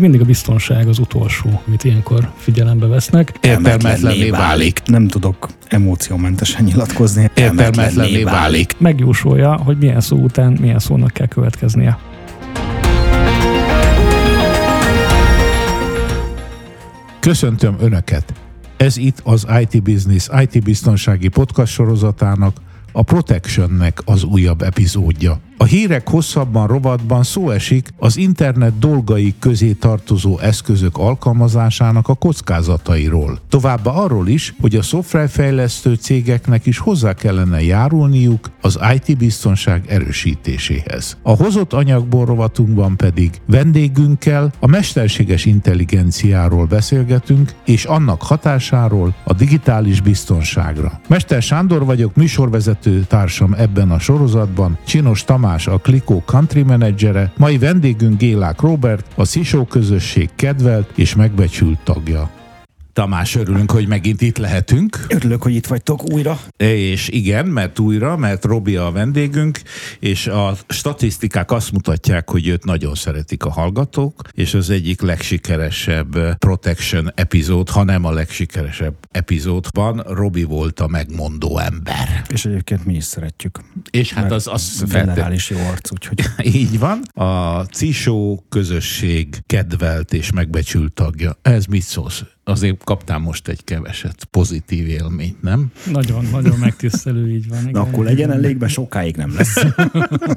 Még mindig a biztonság az utolsó, amit ilyenkor figyelembe vesznek. Értelmetlenné válik. Nem tudok emóciómentesen nyilatkozni. Értelmetlenné válik. Megjósolja, hogy milyen szó után milyen szónak kell következnie. Köszöntöm Önöket! Ez itt az IT Business IT biztonsági podcast sorozatának, a Protectionnek az újabb epizódja. A hírek hosszabban rovatban szó esik az internet dolgai közé tartozó eszközök alkalmazásának a kockázatairól. Továbbá arról is, hogy a szoftverfejlesztő cégeknek is hozzá kellene járulniuk az IT biztonság erősítéséhez. A hozott anyagból rovatunkban pedig vendégünkkel a mesterséges intelligenciáról beszélgetünk, és annak hatásáról a digitális biztonságra. Mester Sándor vagyok, műsorvezető társam ebben a sorozatban, Csinos Tamás Tamás, a Klikó country menedzsere, mai vendégünk Gélák Robert, a Szisó közösség kedvelt és megbecsült tagja. Tamás, örülünk, hogy megint itt lehetünk. Örülök, hogy itt vagytok újra. És igen, mert újra, mert Robi a vendégünk, és a statisztikák azt mutatják, hogy őt nagyon szeretik a hallgatók, és az egyik legsikeresebb Protection epizód, ha nem a legsikeresebb epizódban, Robi volt a megmondó ember. És egyébként mi is szeretjük. És hát az, az generális jó arc, úgyhogy... Így van. A Cisó közösség kedvelt és megbecsült tagja. Ez mit szólsz? Azért kaptál most egy keveset pozitív élményt, nem? Nagyon, nagyon megtisztelő, így van. Igen. Na akkor legyen elég, mert sokáig nem lesz.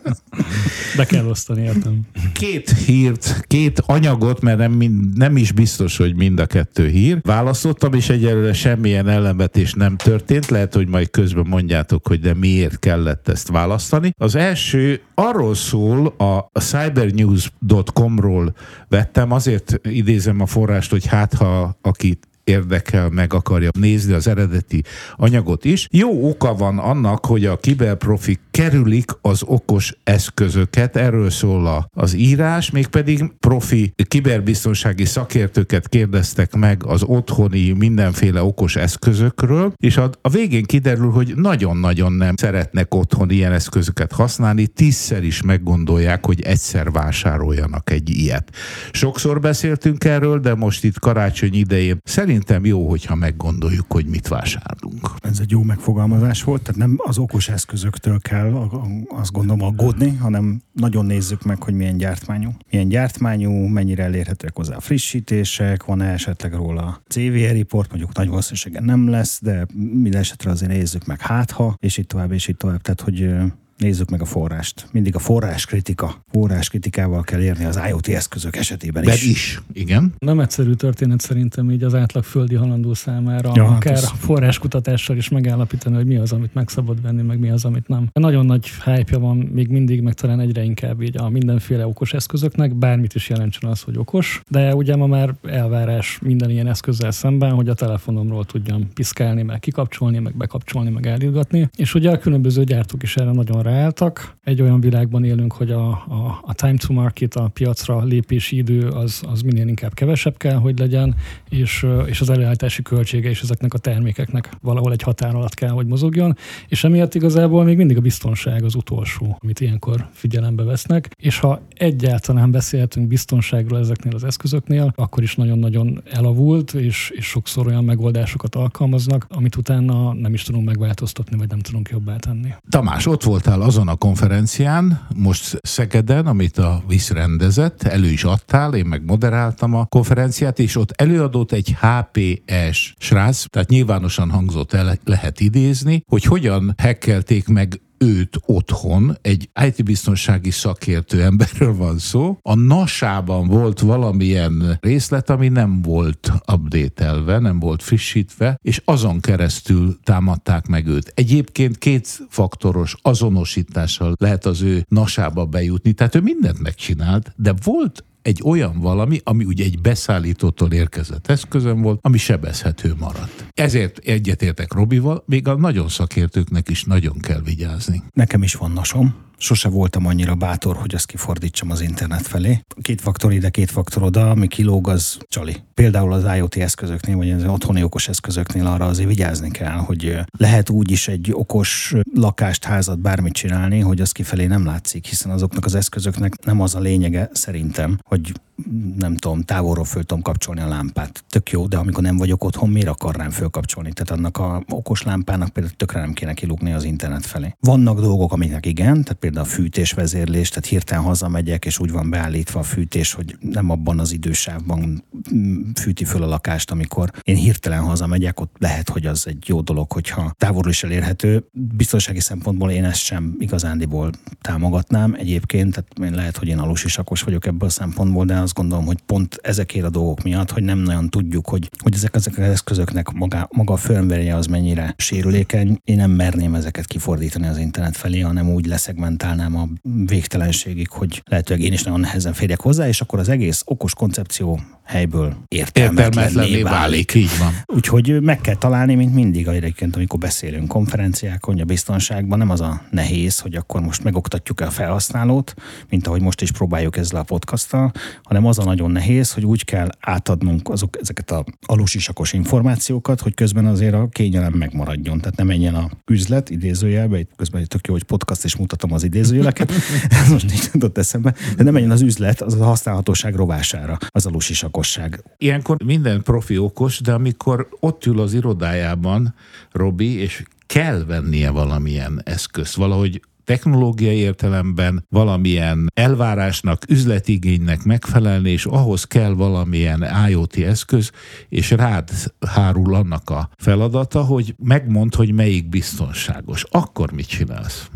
Be kell osztani, értem. Két hírt, két anyagot, mert nem, nem is biztos, hogy mind a kettő hír. Választottam, és egyelőre semmilyen ellenvetés nem történt. Lehet, hogy majd közben mondjátok, hogy de miért kellett ezt választani. Az első arról szól, a cybernews.com-ról vettem, azért idézem a forrást, hogy hát ha a أكيد érdekel, meg akarja nézni az eredeti anyagot is. Jó oka van annak, hogy a kiberprofik kerülik az okos eszközöket, erről szól az írás, mégpedig profi kiberbiztonsági szakértőket kérdeztek meg az otthoni mindenféle okos eszközökről, és a, a végén kiderül, hogy nagyon-nagyon nem szeretnek otthon ilyen eszközöket használni, tízszer is meggondolják, hogy egyszer vásároljanak egy ilyet. Sokszor beszéltünk erről, de most itt karácsony idején szerint szerintem jó, hogyha meggondoljuk, hogy mit vásárlunk. Ez egy jó megfogalmazás volt, tehát nem az okos eszközöktől kell azt gondolom aggódni, hanem nagyon nézzük meg, hogy milyen gyártmányú. Milyen gyártmányú, mennyire elérhetőek hozzá frissítések, van-e esetleg róla CVR report, mondjuk nagy valószínűséggel nem lesz, de minden esetre azért nézzük meg hátha, és itt tovább, és itt tovább. Tehát, hogy nézzük meg a forrást. Mindig a forrás kritika. Forrás kritikával kell érni az IoT eszközök esetében is. De is, igen. Nem egyszerű történet szerintem így az átlag földi halandó számára, ja, hát akár hát forráskutatással is megállapítani, hogy mi az, amit meg szabad venni, meg mi az, amit nem. Nagyon nagy hype van még mindig, meg talán egyre inkább így a mindenféle okos eszközöknek, bármit is jelentsen az, hogy okos, de ugye ma már elvárás minden ilyen eszközzel szemben, hogy a telefonomról tudjam piszkálni, meg kikapcsolni, meg bekapcsolni, meg elindgatni. És ugye a különböző gyártók is erre nagyon reagáltak. Egy olyan világban élünk, hogy a, a, a time to market, a piacra lépési idő az, az minél inkább kevesebb kell, hogy legyen, és, és az előállítási költsége is ezeknek a termékeknek valahol egy határ alatt kell, hogy mozogjon, és emiatt igazából még mindig a biztonság az utolsó, amit ilyenkor figyelembe vesznek, és ha egyáltalán beszélhetünk biztonságról ezeknél az eszközöknél, akkor is nagyon-nagyon elavult, és, és sokszor olyan megoldásokat alkalmaznak, amit utána nem is tudunk megváltoztatni, vagy nem tudunk jobbá tenni. Tamás, ott voltál azon a konferencián, most Szegeden, amit a VISZ rendezett, elő is adtál, én meg moderáltam a konferenciát, és ott előadott egy HPS srác, tehát nyilvánosan hangzott el, lehet idézni, hogy hogyan hekkelték meg őt otthon, egy IT-biztonsági szakértő emberről van szó, a nasában volt valamilyen részlet, ami nem volt updatelve, nem volt frissítve, és azon keresztül támadták meg őt. Egyébként két faktoros azonosítással lehet az ő nasába bejutni, tehát ő mindent megcsinált, de volt egy olyan valami, ami ugye egy beszállítótól érkezett eszközön volt, ami sebezhető maradt. Ezért egyetértek Robival, még a nagyon szakértőknek is nagyon kell vigyázni. Nekem is van nasom, sose voltam annyira bátor, hogy azt kifordítsam az internet felé. Két faktor ide, két faktor oda, ami kilóg, az csali. Például az IoT eszközöknél, vagy az otthoni okos eszközöknél arra azért vigyázni kell, hogy lehet úgy is egy okos lakást, házat, bármit csinálni, hogy az kifelé nem látszik, hiszen azoknak az eszközöknek nem az a lényege szerintem, hogy nem tudom, távolról föl tudom kapcsolni a lámpát. Tök jó, de amikor nem vagyok otthon, miért akarnám fölkapcsolni? Tehát annak a okos lámpának például tökre nem kéne kilugni az internet felé. Vannak dolgok, amiknek igen, tehát például a fűtésvezérlés, tehát hirtelen hazamegyek, és úgy van beállítva a fűtés, hogy nem abban az idősávban fűti föl a lakást, amikor én hirtelen hazamegyek, ott lehet, hogy az egy jó dolog, hogyha távolról is elérhető. Biztonsági szempontból én ezt sem igazándiból támogatnám. Egyébként, tehát lehet, hogy én alusisakos vagyok ebből a szempontból, de azt gondolom, hogy pont ezekért a dolgok miatt, hogy nem nagyon tudjuk, hogy, hogy ezek, ezek az eszközöknek maga, maga a az mennyire sérülékeny. Én nem merném ezeket kifordítani az internet felé, hanem úgy leszegmentálnám a végtelenségig, hogy lehetőleg én is nagyon nehezen férjek hozzá, és akkor az egész okos koncepció helyből értelmetlenné válik. Így van. Úgyhogy meg kell találni, mint mindig egyébként, amikor beszélünk konferenciákon, a biztonságban, nem az a nehéz, hogy akkor most megoktatjuk el a felhasználót, mint ahogy most is próbáljuk ezzel a podcasttal, hanem az a nagyon nehéz, hogy úgy kell átadnunk azok, ezeket a alusisakos információkat, hogy közben azért a kényelem megmaradjon. Tehát nem menjen a üzlet idézőjelbe, itt közben tök jó, hogy podcast is mutatom az idézőjeleket, ez most nincs tudott eszembe, de nem menjen az üzlet az a használhatóság rovására, az alusisakosság. Ilyenkor minden profi okos, de amikor ott ül az irodájában Robi, és kell vennie valamilyen eszközt, valahogy technológiai értelemben valamilyen elvárásnak, üzletigénynek megfelelni, és ahhoz kell valamilyen IoT eszköz, és rád hárul annak a feladata, hogy megmond, hogy melyik biztonságos. Akkor mit csinálsz?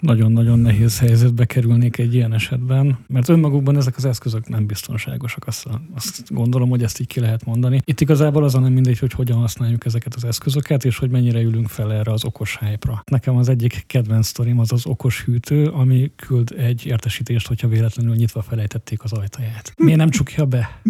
Nagyon-nagyon nehéz helyzetbe kerülnék egy ilyen esetben, mert önmagukban ezek az eszközök nem biztonságosak, azt, azt gondolom, hogy ezt így ki lehet mondani. Itt igazából az a nem mindegy, hogy hogyan használjuk ezeket az eszközöket, és hogy mennyire ülünk fel erre az okos hype-ra. Nekem az egyik kedvenc sztorim az az okos hűtő, ami küld egy értesítést, hogyha véletlenül nyitva felejtették az ajtaját. Miért nem csukja be,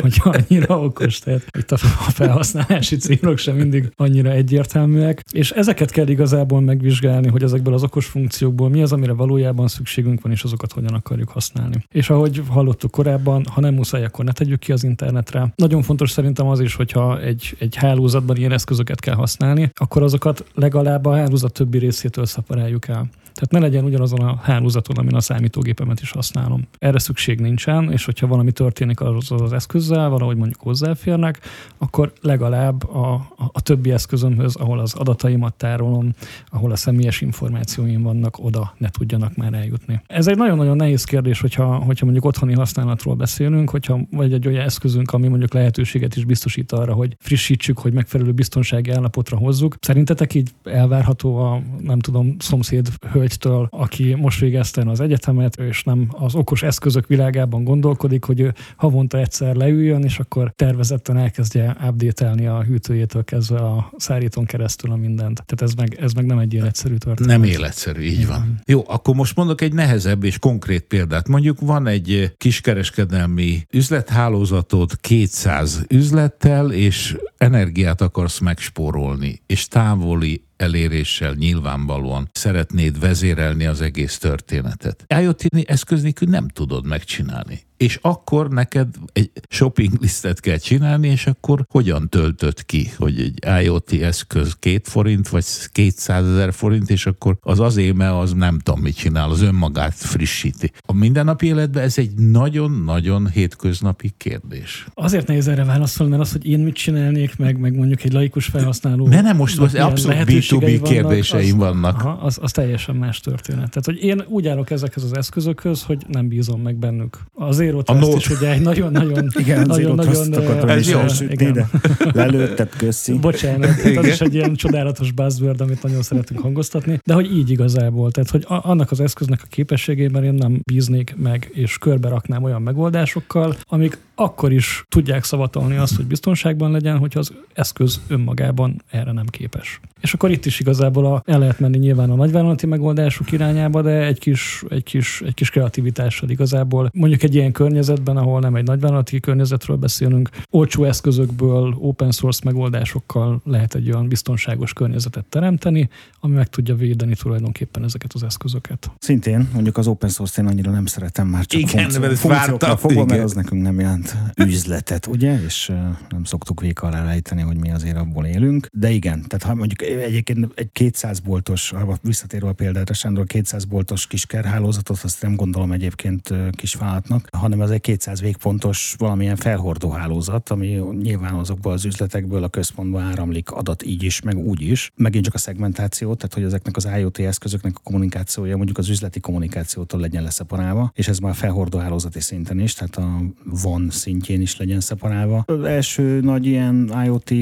hogy annyira okos? Tehát itt a felhasználási célok sem mindig annyira egyértelműek. És ezeket kell igazából megvizsgálni, hogy ezekből az okos funkciók dolgokból mi az, amire valójában szükségünk van, és azokat hogyan akarjuk használni. És ahogy hallottuk korábban, ha nem muszáj, akkor ne tegyük ki az internetre. Nagyon fontos szerintem az is, hogyha egy, egy hálózatban ilyen eszközöket kell használni, akkor azokat legalább a hálózat többi részétől szaporáljuk el. Tehát ne legyen ugyanazon a hálózaton, amin a számítógépemet is használom. Erre szükség nincsen, és hogyha valami történik az az eszközzel, valahogy mondjuk hozzáférnek, akkor legalább a, a, a többi eszközömhöz, ahol az adataimat tárolom, ahol a személyes információim vannak, oda ne tudjanak már eljutni. Ez egy nagyon-nagyon nehéz kérdés, hogyha, hogyha mondjuk otthoni használatról beszélünk, hogyha vagy egy olyan eszközünk, ami mondjuk lehetőséget is biztosít arra, hogy frissítsük, hogy megfelelő biztonsági állapotra hozzuk. Szerintetek így elvárható a, nem tudom, szomszéd hölgytől, aki most végezte az egyetemet, és nem az okos eszközök világában gondolkodik, hogy ő havonta egyszer leüljön, és akkor tervezetten elkezdje update a hűtőjétől kezdve a szárítón keresztül a mindent. Tehát ez meg, ez meg nem egy életszerű történet. Nem életszerű, így van van. Jó, akkor most mondok egy nehezebb és konkrét példát. Mondjuk van egy kiskereskedelmi üzlethálózatod 200 üzlettel, és energiát akarsz megspórolni, és távoli eléréssel nyilvánvalóan szeretnéd vezérelni az egész történetet. IoT eszköz nélkül nem tudod megcsinálni és akkor neked egy shopping listet kell csinálni, és akkor hogyan töltött ki, hogy egy IoT eszköz két forint, vagy 200 ezer forint, és akkor az az éme az nem tudom mit csinál, az önmagát frissíti. A mindennapi életben ez egy nagyon-nagyon hétköznapi kérdés. Azért nehéz erre válaszolni, mert az, hogy én mit csinálnék, meg, meg mondjuk egy laikus felhasználó. Ne, nem, most az abszolút B2B kérdéseim vannak. vannak. Aha, az, az teljesen más történet. Tehát, hogy én úgy állok ezekhez az eszközökhöz, hogy nem bízom meg bennük. Azért Zero Trust a is ugye egy nagyon-nagyon... Igen, nagyon, nagyon, ez jó. Igen. Lelőttet, köszi. Bocsánat, igen. az is egy ilyen csodálatos buzzword, amit nagyon szeretünk hangoztatni, de hogy így igazából, tehát hogy annak az eszköznek a képességében én nem bíznék meg, és körbe raknám olyan megoldásokkal, amik akkor is tudják szavatolni azt, hogy biztonságban legyen, hogyha az eszköz önmagában erre nem képes. És akkor itt is igazából a, el lehet menni nyilván a nagyvállalati megoldások irányába, de egy kis, egy kis, egy kis kreativitással igazából. Mondjuk egy ilyen környezetben, ahol nem egy nagyvállalati környezetről beszélünk, olcsó eszközökből, open source megoldásokkal lehet egy olyan biztonságos környezetet teremteni, ami meg tudja védeni tulajdonképpen ezeket az eszközöket. Szintén, mondjuk az open source én annyira nem szeretem már csak igen, funkció, mert ezt vártam, igen. mert az nekünk nem jelent jelent üzletet, ugye? És nem szoktuk vék alá lejteni, hogy mi azért abból élünk. De igen, tehát ha mondjuk egyébként egy 200 boltos, visszatérve a példára, Sándor, 200 boltos kiskerhálózatot, azt nem gondolom egyébként kisvállalatnak, hanem ez egy 200 végpontos valamilyen felhordó hálózat, ami nyilván azokból az üzletekből a központba áramlik adat így is, meg úgy is. Megint csak a szegmentáció, tehát hogy ezeknek az IoT eszközöknek a kommunikációja mondjuk az üzleti kommunikációtól legyen leszeparálva, és ez már felhordó hálózati szinten is, tehát a van szintjén is legyen szeparálva. Az első nagy ilyen IoT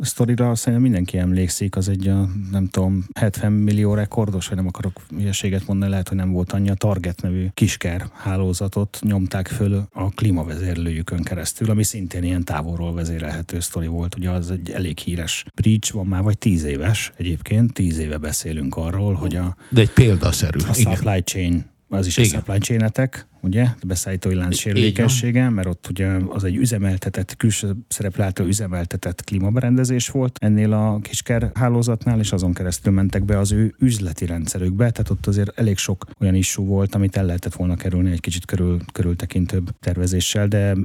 sztorira szerintem mindenki emlékszik, az egy, a, nem tudom, 70 millió rekordos, vagy nem akarok hülyeséget mondani, lehet, hogy nem volt annyi, a Target nevű kisker hálózatot nyomták föl a klímavezérlőjükön keresztül, ami szintén ilyen távolról vezérelhető sztori volt. Ugye az egy elég híres breach, van már vagy tíz éves egyébként, tíz éve beszélünk arról, hogy a... De egy példaszerű. A supply chain az is Igen. a supply chain ugye, a beszállítói lánc sérülékenysége, mert ott ugye az egy üzemeltetett, külső szereplő által üzemeltetett klímaberendezés volt ennél a kisker hálózatnál, és azon keresztül mentek be az ő üzleti rendszerükbe, tehát ott azért elég sok olyan issú volt, amit el lehetett volna kerülni egy kicsit körül, körültekintőbb tervezéssel, de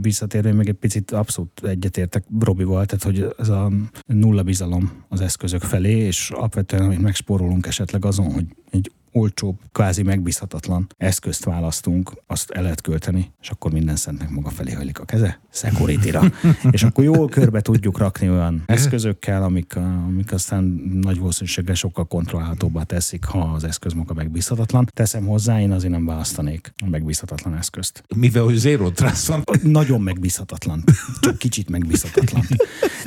visszatérve még egy picit abszolút egyetértek Robival, tehát hogy ez a nulla bizalom az eszközök felé, és alapvetően, amit megspórolunk esetleg azon, hogy egy olcsóbb, kvázi megbízhatatlan eszközt választunk, azt el lehet költeni, és akkor minden szentnek maga felé hajlik a keze, security és akkor jól körbe tudjuk rakni olyan eszközökkel, amik, amik aztán nagy valószínűséggel sokkal kontrollálhatóbbá teszik, ha az eszköz maga megbízhatatlan. Teszem hozzá, én azért nem választanék a megbízhatatlan eszközt. Mivel, hogy zero trust? Nagyon megbízhatatlan. Csak kicsit megbízhatatlan.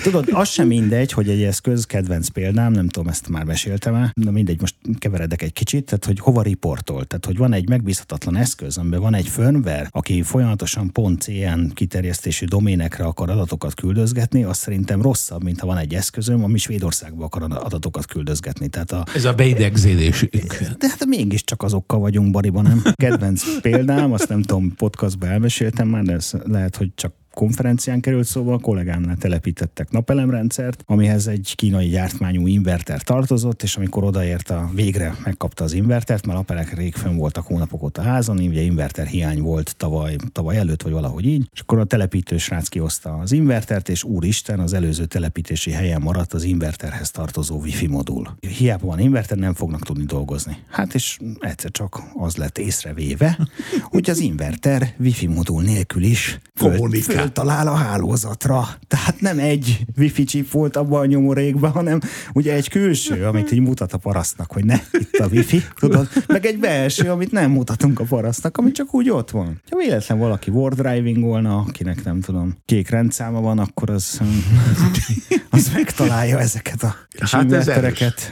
Tudod, az sem mindegy, hogy egy eszköz, kedvenc példám, nem tudom, ezt már meséltem de mindegy, most keveredek egy kicsit, tehát hogy hova riportol. Tehát, hogy van egy megbízhatatlan eszköz, amiben van egy firmware, aki folyamatosan pont CN kiterjesztésű doménekre akar adatokat küldözgetni, az szerintem rosszabb, mint ha van egy eszközöm, ami Svédországba akar adatokat küldözgetni. Tehát a, Ez a beidegzésük. De hát mégiscsak azokkal vagyunk bariban, nem? Kedvenc példám, azt nem tudom, podcastban elmeséltem már, de lehet, hogy csak konferencián került szóval, a kollégámnál telepítettek napelemrendszert, amihez egy kínai gyártmányú inverter tartozott, és amikor odaért a végre megkapta az invertert, mert apelek rég fönn voltak hónapok óta házon, ugye inverter hiány volt tavaly, tavaly előtt, vagy valahogy így, és akkor a telepítő srác kihozta az invertert, és úristen, az előző telepítési helyen maradt az inverterhez tartozó wifi modul. Hiába van inverter, nem fognak tudni dolgozni. Hát és egyszer csak az lett észrevéve, hogy az inverter wifi modul nélkül is kommunikál föltalál a hálózatra. Tehát nem egy wifi chip volt abban a nyomorékban, hanem ugye egy külső, amit így mutat a parasztnak, hogy ne, itt a wifi, tudod, meg egy belső, amit nem mutatunk a parasztnak, ami csak úgy ott van. Ha véletlen valaki war driving volna, akinek nem tudom, kék rendszáma van, akkor az, az megtalálja ezeket a hát invertereket.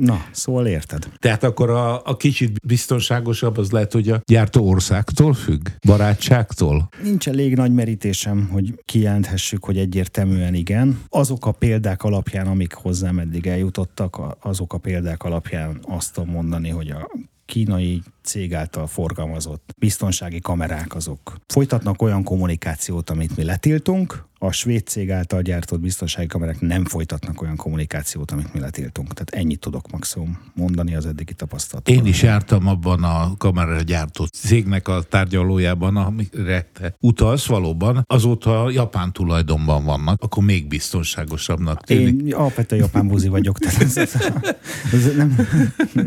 Na, szóval érted. Tehát akkor a, a kicsit biztonságosabb az lehet, hogy a gyártó országtól függ? Barátságtól? Nincs elég nagy merítés érzésem, hogy kijelenthessük, hogy egyértelműen igen. Azok a példák alapján, amik hozzám eddig eljutottak, azok a példák alapján azt tudom mondani, hogy a kínai cég által forgalmazott biztonsági kamerák azok folytatnak olyan kommunikációt, amit mi letiltunk, a svéd cég által gyártott biztonsági kamerák nem folytatnak olyan kommunikációt, amit mi letiltunk. Tehát ennyit tudok maximum mondani az eddigi tapasztalatot. Én is jártam abban a kamera gyártott cégnek a tárgyalójában, amire te utalsz valóban. Azóta japán tulajdonban vannak, akkor még biztonságosabbnak tűnik. Én alapvetően japán buzi vagyok, tehát ez, ez, ez nem,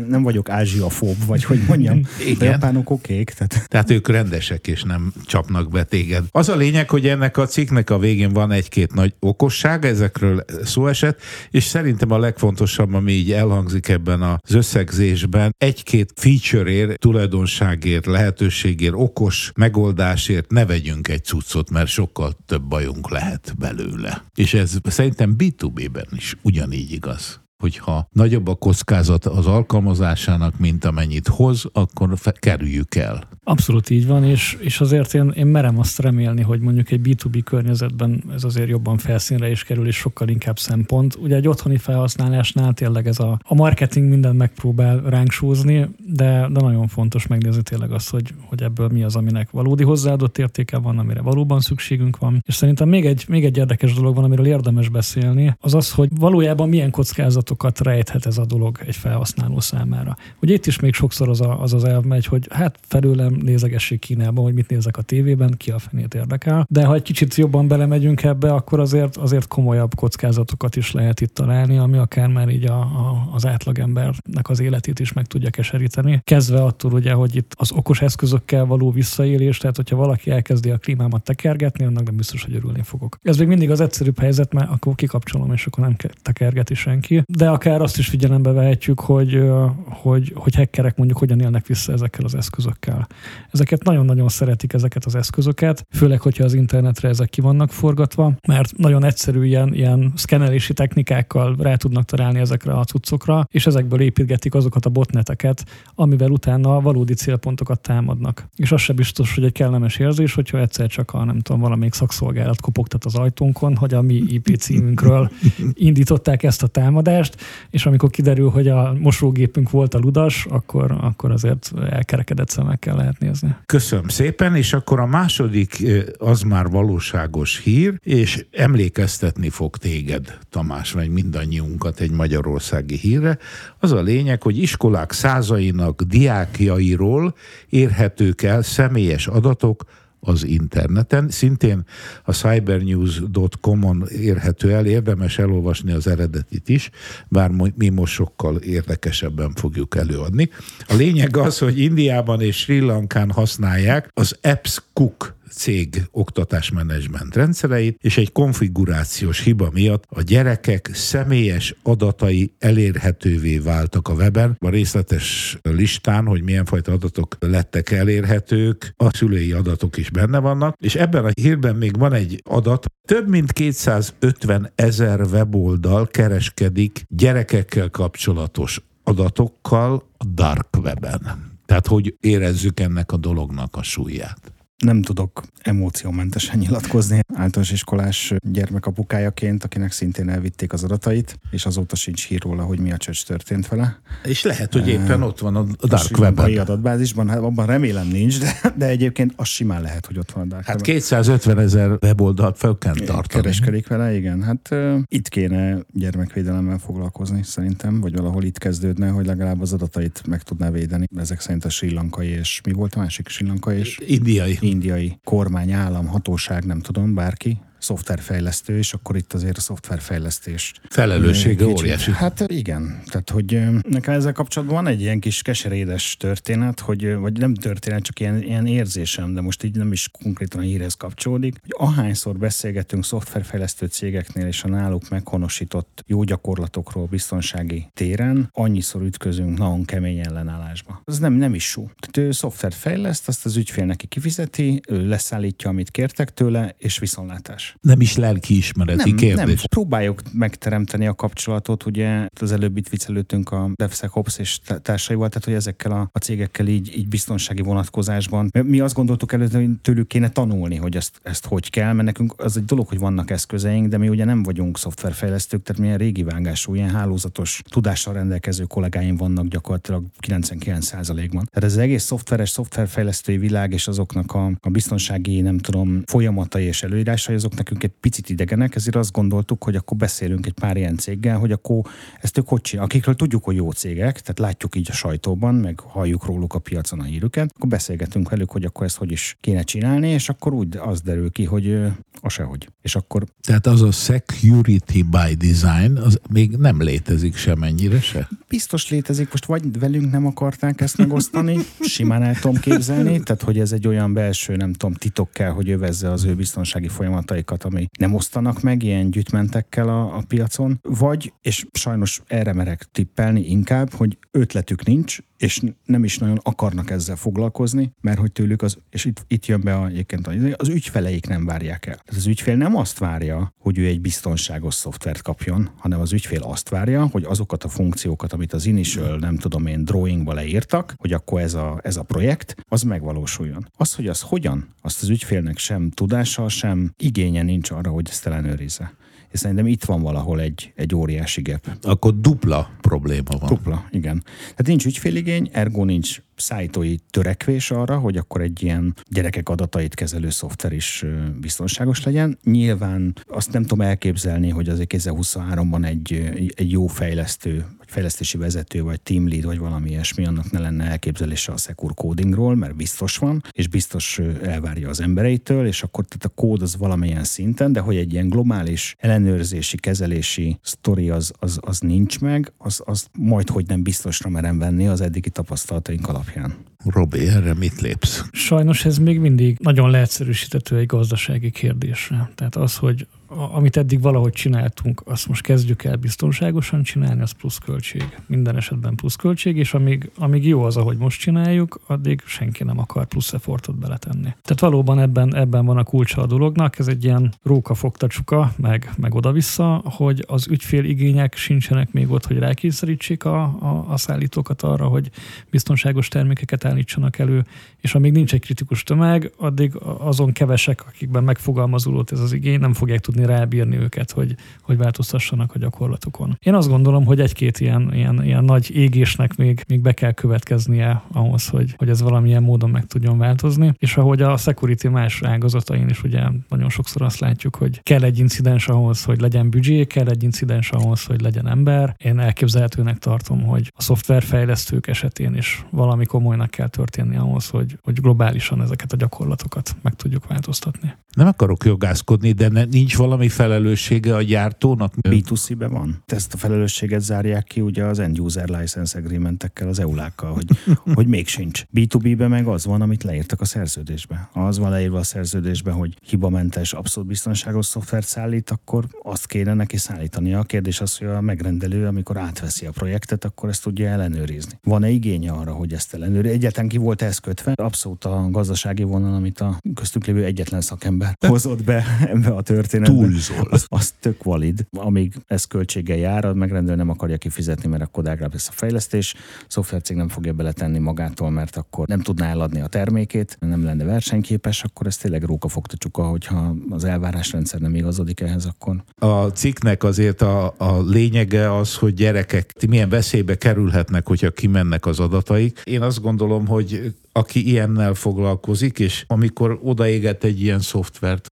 nem vagyok ázsiafób, vagy hogy mondjam. Igen. De japánok okék. Tehát. tehát ők rendesek, és nem csapnak be téged. Az a lényeg, hogy ennek a cikknek a végén van egy-két nagy okosság, ezekről szó esett, és szerintem a legfontosabb, ami így elhangzik ebben az összegzésben, egy-két featureért, tulajdonságért, lehetőségért, okos megoldásért ne vegyünk egy cuccot, mert sokkal több bajunk lehet belőle. És ez szerintem B2B-ben is ugyanígy igaz hogyha nagyobb a kockázat az alkalmazásának, mint amennyit hoz, akkor fe- kerüljük el. Abszolút így van, és, és azért én, én merem azt remélni, hogy mondjuk egy B2B környezetben ez azért jobban felszínre is kerül, és sokkal inkább szempont. Ugye egy otthoni felhasználásnál tényleg ez a, a marketing mindent megpróbál ránk súzni, de, de nagyon fontos megnézni tényleg azt, hogy, hogy ebből mi az, aminek valódi hozzáadott értéke van, amire valóban szükségünk van. És szerintem még egy, még egy érdekes dolog van, amiről érdemes beszélni, az az, hogy valójában milyen kockázat kockázatokat rejthet ez a dolog egy felhasználó számára. Ugye itt is még sokszor az a, az, az elv megy, hogy hát felőlem nézegessék Kínában, hogy mit nézek a tévében, ki a fenét érdekel. De ha egy kicsit jobban belemegyünk ebbe, akkor azért, azért komolyabb kockázatokat is lehet itt találni, ami akár már így a, a, az átlagembernek az életét is meg tudja keseríteni. Kezdve attól ugye, hogy itt az okos eszközökkel való visszaélés, tehát hogyha valaki elkezdi a klímámat tekergetni, annak nem biztos, hogy örülni fogok. Ez még mindig az egyszerűbb helyzet, mert akkor kikapcsolom, és akkor nem tekergeti senki. De akár azt is figyelembe vehetjük, hogy, hogy, hogy hackerek mondjuk hogyan élnek vissza ezekkel az eszközökkel. Ezeket nagyon-nagyon szeretik ezeket az eszközöket, főleg, hogyha az internetre ezek ki vannak forgatva, mert nagyon egyszerű ilyen, ilyen szkenelési technikákkal rá tudnak találni ezekre a cuccokra, és ezekből építgetik azokat a botneteket, amivel utána valódi célpontokat támadnak. És az sem biztos, hogy egy kellemes érzés, hogyha egyszer csak a nem tudom, valamelyik szakszolgálat kopogtat az ajtónkon, hogy a mi IP címünkről indították ezt a támadást, és amikor kiderül, hogy a mosógépünk volt a ludas, akkor, akkor azért elkerekedett szemekkel lehet nézni. Köszönöm szépen, és akkor a második az már valóságos hír, és emlékeztetni fog téged, Tamás, vagy mindannyiunkat egy magyarországi hírre. Az a lényeg, hogy iskolák százainak diákjairól érhetők el személyes adatok, az interneten. Szintén a cybernews.com-on érhető el, érdemes elolvasni az eredetit is, bár mi most sokkal érdekesebben fogjuk előadni. A lényeg az, hogy Indiában és Sri Lankán használják az Apps Cook cég oktatásmenedzsment rendszereit, és egy konfigurációs hiba miatt a gyerekek személyes adatai elérhetővé váltak a weben. A részletes listán, hogy milyen fajta adatok lettek elérhetők, a szülői adatok is benne vannak, és ebben a hírben még van egy adat, több mint 250 ezer weboldal kereskedik gyerekekkel kapcsolatos adatokkal a dark weben. Tehát, hogy érezzük ennek a dolognak a súlyát nem tudok emóciómentesen nyilatkozni. Általános iskolás gyermekapukájaként, akinek szintén elvitték az adatait, és azóta sincs hír róla, hogy mi a csöcs történt vele. És lehet, hogy éppen ott van a Dark Web-en. adatbázisban, hát abban remélem nincs, de, de egyébként az simán lehet, hogy ott van a Dark Hát 250 ezer weboldalt fel kell tartani. Kereskedik vele, igen. Hát uh, itt kéne gyermekvédelemmel foglalkozni szerintem, vagy valahol itt kezdődne, hogy legalább az adatait meg tudná védeni. Ezek szerint a sri és mi volt a másik sri és? Indiai indiai kormány, állam, hatóság, nem tudom, bárki, szoftverfejlesztő, és akkor itt azért a szoftverfejlesztés. Felelőssége óriási. Hát igen, tehát hogy nekem ezzel kapcsolatban van egy ilyen kis keserédes történet, hogy, vagy nem történet, csak ilyen, ilyen érzésem, de most így nem is konkrétan a hírhez kapcsolódik, hogy ahányszor beszélgetünk szoftverfejlesztő cégeknél és a náluk meghonosított jó gyakorlatokról biztonsági téren, annyiszor ütközünk nagyon kemény ellenállásba. Ez nem, nem is sú. Tehát ő szoftvert fejleszt, azt az ügyfél neki kifizeti, ő leszállítja, amit kértek tőle, és viszontlátás nem is lelkiismereti nem, kérdés. Nem, próbáljuk megteremteni a kapcsolatot, ugye az előbb itt viccelődtünk a DevSecOps és társaival, tehát hogy ezekkel a, a cégekkel így, így biztonsági vonatkozásban. Mi azt gondoltuk előtte, hogy tőlük kéne tanulni, hogy ezt, ezt hogy kell, mert nekünk az egy dolog, hogy vannak eszközeink, de mi ugye nem vagyunk szoftverfejlesztők, tehát milyen régi vágású, ilyen hálózatos tudással rendelkező kollégáim vannak gyakorlatilag 99%-ban. Tehát ez az egész szoftveres, szoftverfejlesztői világ és azoknak a, a biztonsági, nem tudom, folyamatai és előírásai, azok nekünk egy picit idegenek, ezért azt gondoltuk, hogy akkor beszélünk egy pár ilyen céggel, hogy akkor ezt ők hogy csinál, akikről tudjuk, hogy jó cégek, tehát látjuk így a sajtóban, meg halljuk róluk a piacon a hírüket, akkor beszélgetünk velük, hogy akkor ezt hogy is kéne csinálni, és akkor úgy az derül ki, hogy a sehogy. És akkor... Tehát az a security by design, az még nem létezik semennyire se? Biztos létezik, most vagy velünk nem akarták ezt megosztani, simán el tudom képzelni, tehát hogy ez egy olyan belső, nem tudom, titok kell, hogy övezze az ő biztonsági folyamatait játékaikat, ami nem osztanak meg ilyen gyűjtmentekkel a, a piacon, vagy, és sajnos erre merek tippelni inkább, hogy ötletük nincs, és nem is nagyon akarnak ezzel foglalkozni, mert hogy tőlük az, és itt, itt jön be a, egyébként az ügyfeleik nem várják el. Tehát az ügyfél nem azt várja, hogy ő egy biztonságos szoftvert kapjon, hanem az ügyfél azt várja, hogy azokat a funkciókat, amit az initial, nem tudom én, drawingba leírtak, hogy akkor ez a, ez a projekt, az megvalósuljon. Az, hogy az hogyan, azt az ügyfélnek sem tudása, sem igénye nincs arra, hogy ezt ellenőrizze és szerintem itt van valahol egy, egy óriási gap. Akkor dupla probléma van. Dupla, igen. Tehát nincs ügyféligény, ergo nincs szállítói törekvés arra, hogy akkor egy ilyen gyerekek adatait kezelő szoftver is biztonságos legyen. Nyilván azt nem tudom elképzelni, hogy azért 2023-ban egy, egy jó fejlesztő fejlesztési vezető, vagy team lead, vagy valami ilyesmi, annak ne lenne elképzelése a secure codingról, mert biztos van, és biztos elvárja az embereitől, és akkor tehát a kód az valamilyen szinten, de hogy egy ilyen globális ellenőrzési, kezelési sztori az, az, az nincs meg, az, az majd, hogy nem biztosra merem venni az eddigi tapasztalataink alapján. Robi, erre mit lépsz? Sajnos ez még mindig nagyon leegyszerűsítető egy gazdasági kérdésre. Tehát az, hogy amit eddig valahogy csináltunk, azt most kezdjük el biztonságosan csinálni, az pluszköltség. Minden esetben pluszköltség, és amíg, amíg jó az, ahogy most csináljuk, addig senki nem akar plusz effortot beletenni. Tehát valóban ebben, ebben van a kulcsa a dolognak, ez egy ilyen róka fogta csuka, meg, meg oda-vissza, hogy az ügyfél igények sincsenek még ott, hogy rákényszerítsék a, a, a szállítókat arra, hogy biztonságos termékeket állítsanak elő, és amíg nincs egy kritikus tömeg, addig azon kevesek, akikben megfogalmazódott ez az igény, nem fogják tudni rábírni őket, hogy, hogy változtassanak a gyakorlatukon. Én azt gondolom, hogy egy-két ilyen, ilyen, ilyen nagy égésnek még, még be kell következnie ahhoz, hogy, hogy ez valamilyen módon meg tudjon változni. És ahogy a security más ágazatain is ugye nagyon sokszor azt látjuk, hogy kell egy incidens ahhoz, hogy legyen büdzsé, kell egy incidens ahhoz, hogy legyen ember. Én elképzelhetőnek tartom, hogy a szoftverfejlesztők esetén is valami komolynak kell történni ahhoz, hogy, hogy globálisan ezeket a gyakorlatokat meg tudjuk változtatni. Nem akarok jogászkodni, de ne, nincs valami felelőssége a gyártónak? B2C-be van. Ezt a felelősséget zárják ki ugye az End User License Agreementekkel, az EULákkal, hogy, hogy még sincs. B2B-be meg az van, amit leírtak a szerződésbe. Az van leírva a szerződésbe, hogy hibamentes, abszolút biztonságos szoftvert szállít, akkor azt kéne neki szállítani. A kérdés az, hogy a megrendelő, amikor átveszi a projektet, akkor ezt tudja ellenőrizni. Van-e igénye arra, hogy ezt ellenőri? Egyetlen ki volt ez kötve? Abszolút a gazdasági vonal, amit a köztük lévő egyetlen szakember hozott be ebbe a történetbe. Túlzol. Az, az tök valid. Amíg ez költséggel jár, a megrendelő nem akarja kifizetni, mert akkor drágább lesz a fejlesztés. A szoftvercég nem fogja beletenni magától, mert akkor nem tudná eladni a termékét, nem lenne versenyképes, akkor ez tényleg róka fogta csuka, hogyha az elvárásrendszer nem igazodik ehhez, akkor. A cikknek azért a, a lényege az, hogy gyerekek milyen veszélybe kerülhetnek, hogyha kimennek az adataik. Én azt gondolom, hogy aki ilyennel foglalkozik, és amikor odaéget egy ilyen szoftvert,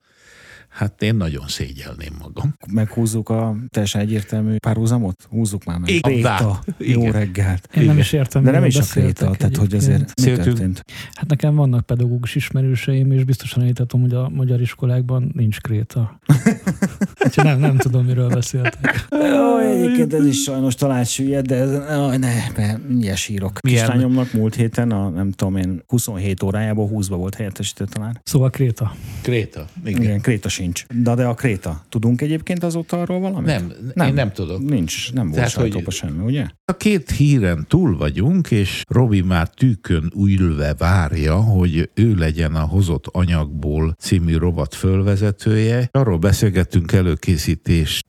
Hát én nagyon szégyelném magam. Meghúzzuk a teljesen egyértelmű párhuzamot? Húzzuk már meg. Igen. Kréta. Jó Igen. reggelt. Én nem is értem, De nem is a kréta, beszéltek tehát hogy azért egyébként. mi Széltünk. történt? Hát nekem vannak pedagógus ismerőseim, és biztosan elítettem, hogy a magyar iskolákban nincs kréta. Úgyhogy nem, nem tudom, miről beszéltek. Ó, egyébként ez is sajnos talán süllyed, de ez, ó, ne, mert mindjárt sírok. Milyen? Kislányomnak múlt héten, a, nem tudom én, 27 órájából 20-ba volt helyettesítő talán. Szóval kréta. Kréta. Igen. Igen, Kréta sincs. De, de a Kréta. Tudunk egyébként azóta arról valamit? Nem, nem, én nem tudok. Nincs, nem volt Tehát, sajtóban hogy- semmi, ugye? A két híren túl vagyunk, és Robi már tűkön ülve várja, hogy ő legyen a hozott anyagból című rovat fölvezetője. Arról beszélgettünk előkészítés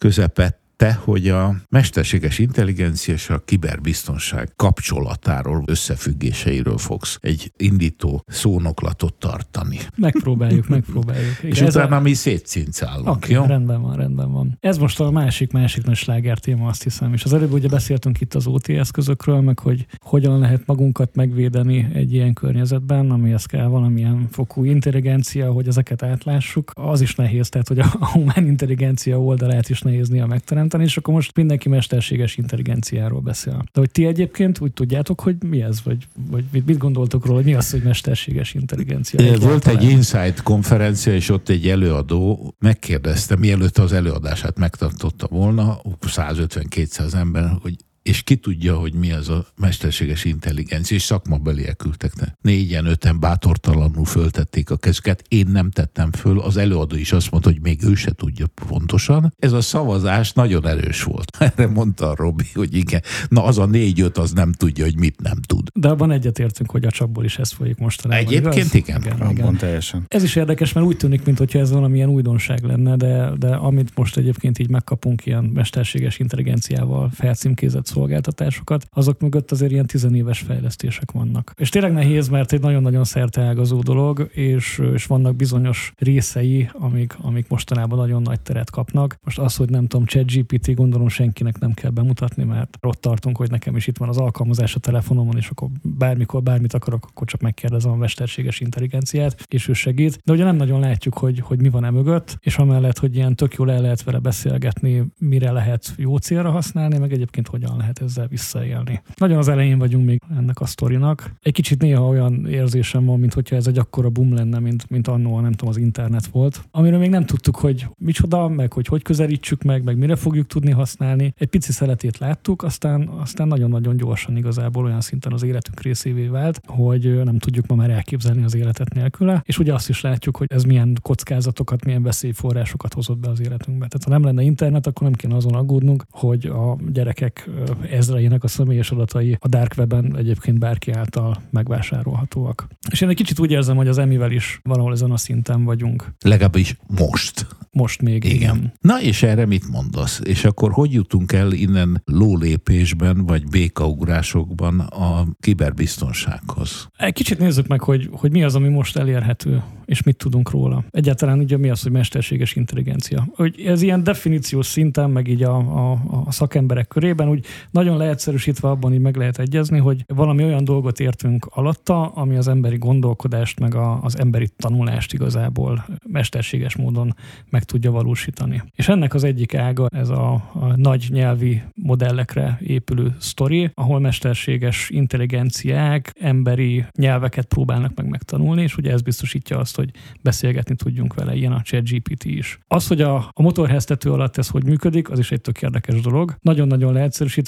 közepette, hogy a mesterséges intelligencia és a kiberbiztonság kapcsolatáról, összefüggéseiről fogsz egy indító szónoklatot tartani. Megpróbáljuk, megpróbáljuk. Igen, És ez a- utána mi szétcincálunk, Oké, jó? rendben van, rendben van. Ez most a másik, másik nagy sláger téma, azt hiszem. És az előbb ugye beszéltünk itt az OT eszközökről, meg hogy hogyan lehet magunkat megvédeni egy ilyen környezetben, amihez kell valamilyen fokú intelligencia, hogy ezeket átlássuk. Az is nehéz, tehát hogy a humán intelligencia oldalát is nehéz néha megteremteni, és akkor most mindenki mesterséges intelligenciáról beszél. De hogy ti egyébként úgy tudjátok, hogy mi ez, vagy, vagy mit, mit gondoltok róla, hogy mi az, hogy mesterséges intelligencia? Volt egy. Insight konferencia, és ott egy előadó megkérdezte, mielőtt az előadását megtartotta volna, 150-200 ember, hogy és ki tudja, hogy mi az a mesterséges intelligencia, és szakmabeliek küldtek. ne. Négyen, öten bátortalanul föltették a kezüket. Én nem tettem föl, az előadó is azt mondta, hogy még ő se tudja pontosan. Ez a szavazás nagyon erős volt. Erre mondta a Robi, hogy igen. Na az a négy-öt az nem tudja, hogy mit nem tud. De abban egyetértünk, hogy a csapból is ez folyik mostanában. Egyébként igaz? igen. igen, igen. teljesen. Ez is érdekes, mert úgy tűnik, mintha ez valamilyen újdonság lenne, de, de amit most egyébként így megkapunk ilyen mesterséges intelligenciával felcímkézett szolgáltatásokat, azok mögött azért ilyen tizenéves fejlesztések vannak. És tényleg nehéz, mert egy nagyon-nagyon szerteágazó dolog, és, és vannak bizonyos részei, amik, amik mostanában nagyon nagy teret kapnak. Most az, hogy nem tudom, ChatGPT, gondolom senkinek nem kell bemutatni, mert ott tartunk, hogy nekem is itt van az alkalmazás a telefonomon, és akkor bármikor bármit akarok, akkor csak megkérdezem a mesterséges intelligenciát, és ő segít. De ugye nem nagyon látjuk, hogy, hogy mi van e mögött, és amellett, hogy ilyen tök jól el lehet vele beszélgetni, mire lehet jó célra használni, meg egyébként hogyan lehet ezzel visszaélni. Nagyon az elején vagyunk még ennek a sztorinak. Egy kicsit néha olyan érzésem van, mint hogyha ez egy akkora boom lenne, mint, mint annó, nem tudom, az internet volt, amiről még nem tudtuk, hogy micsoda, meg hogy hogy közelítsük meg, meg mire fogjuk tudni használni. Egy pici szeletét láttuk, aztán, aztán nagyon-nagyon gyorsan igazából olyan szinten az életünk részévé vált, hogy nem tudjuk ma már elképzelni az életet nélküle. És ugye azt is látjuk, hogy ez milyen kockázatokat, milyen veszélyforrásokat hozott be az életünkbe. Tehát ha nem lenne internet, akkor nem kéne azon aggódnunk, hogy a gyerekek ezreinek a személyes adatai a dark webben egyébként bárki által megvásárolhatóak. És én egy kicsit úgy érzem, hogy az emivel is valahol ezen a szinten vagyunk. Legalábbis most. Most még, igen. igen. Na és erre mit mondasz? És akkor hogy jutunk el innen lólépésben, vagy békaugrásokban a kiberbiztonsághoz? Egy kicsit nézzük meg, hogy, hogy mi az, ami most elérhető, és mit tudunk róla. Egyáltalán ugye mi az, hogy mesterséges intelligencia. Hogy ez ilyen definíciós szinten, meg így a, a, a szakemberek körében, úgy nagyon leegyszerűsítve abban így meg lehet egyezni, hogy valami olyan dolgot értünk alatta, ami az emberi gondolkodást, meg a, az emberi tanulást igazából mesterséges módon meg tudja valósítani. És ennek az egyik ága ez a, a nagy nyelvi modellekre épülő sztori, ahol mesterséges intelligenciák emberi nyelveket próbálnak meg megtanulni, és ugye ez biztosítja azt, hogy beszélgetni tudjunk vele, ilyen a ChatGPT is. Az, hogy a, a motorháztető alatt ez hogy működik, az is egy tök érdekes dolog. Nagyon-nagyon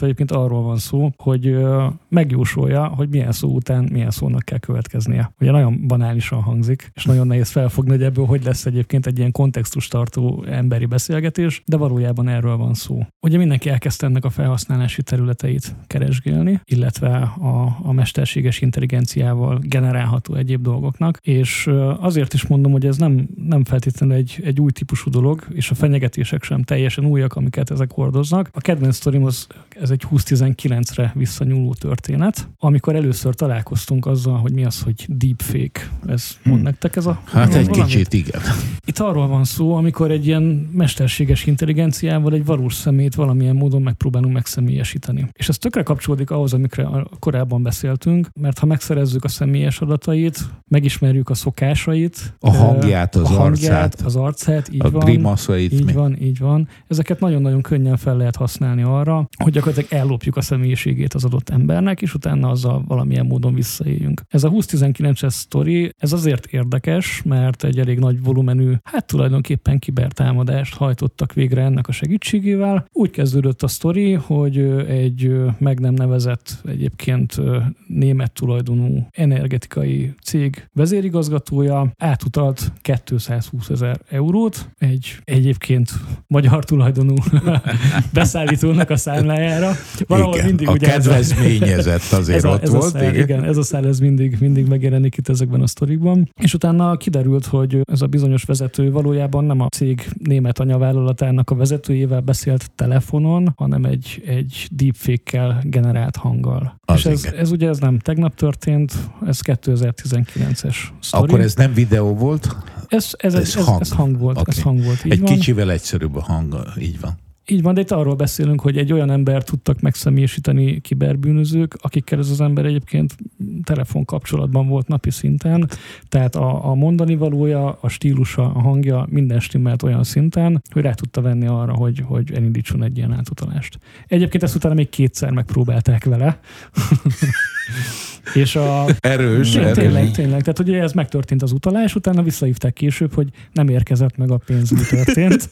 leegyszerűsítve egyébként arról van szó, hogy megjósolja, hogy milyen szó után milyen szónak kell következnie. Ugye nagyon banálisan hangzik, és nagyon nehéz felfogni, hogy ebből hogy lesz egyébként egy ilyen kontextus tartó emberi beszélgetés, de valójában erről van szó. Ugye mindenki elkezdte ennek a felhasználási területeit keresgélni, illetve a, a mesterséges intelligenciával generálható egyéb dolgoknak, és azért is mondom, hogy ez nem, nem feltétlenül egy, egy új típusú dolog, és a fenyegetések sem teljesen újak, amiket ezek hordoznak. A kedvenc sztorim az, ez egy 2019-re visszanyúló történet, amikor először találkoztunk azzal, hogy mi az, hogy deepfake. Ez mond hmm. nektek ez a... Hát egy valamit? kicsit igen. Itt arról van szó, amikor egy ilyen mesterséges intelligenciával egy valós szemét valamilyen módon megpróbálunk megszemélyesíteni. És ez tökre kapcsolódik ahhoz, amikre korábban beszéltünk, mert ha megszerezzük a személyes adatait, megismerjük a szokásait, a hangját, az a hangját, arcát, az arcát, így a van, grimaszait. Így mi? van, így van. Ezeket nagyon-nagyon könnyen fel lehet használni arra, hogy gyakorlatilag ellopjuk a személyiségét az adott embernek, és utána azzal valamilyen módon visszaéljünk. Ez a 2019-es sztori, ez azért érdekes, mert egy elég nagy volumenű, hát tulajdonképpen kibertámadást hajtottak végre ennek a segítségével. Úgy kezdődött a sztori, hogy egy meg nem nevezett egyébként német tulajdonú energetikai cég vezérigazgatója átutalt 220 ezer eurót egy egyébként magyar tulajdonú beszállítónak a számlájára. Valahol igen, mindig a ugye kedvezményezett azért ez a, ott ez volt. A szál, igen. igen, ez a szál ez mindig, mindig megjelenik itt ezekben a sztorikban. És utána kiderült, hogy ez a bizonyos vezető valójában nem a cég német anyavállalatának a vezetőjével beszélt telefonon, hanem egy, egy deepfake-kel generált hanggal. Az és ez, ez ugye ez nem tegnap történt, ez 2019-es sztori. Akkor ez nem videó volt? Ez, ez, ez, ez, hang. ez hang volt. Okay. Ez hang volt így egy van. kicsivel egyszerűbb a hang, így van. Így van, de itt arról beszélünk, hogy egy olyan ember tudtak megszemélyesíteni kiberbűnözők, akikkel ez az ember egyébként telefon kapcsolatban volt napi szinten. Tehát a, a mondani valója, a stílusa, a hangja minden stimmelt olyan szinten, hogy rá tudta venni arra, hogy, hogy elindítson egy ilyen átutalást. Egyébként ezt utána még kétszer megpróbálták vele. És a... Erős, tényleg, erős. Tényleg, tényleg. Tehát ugye ez megtörtént az utalás, utána visszahívták később, hogy nem érkezett meg a pénz, mi történt.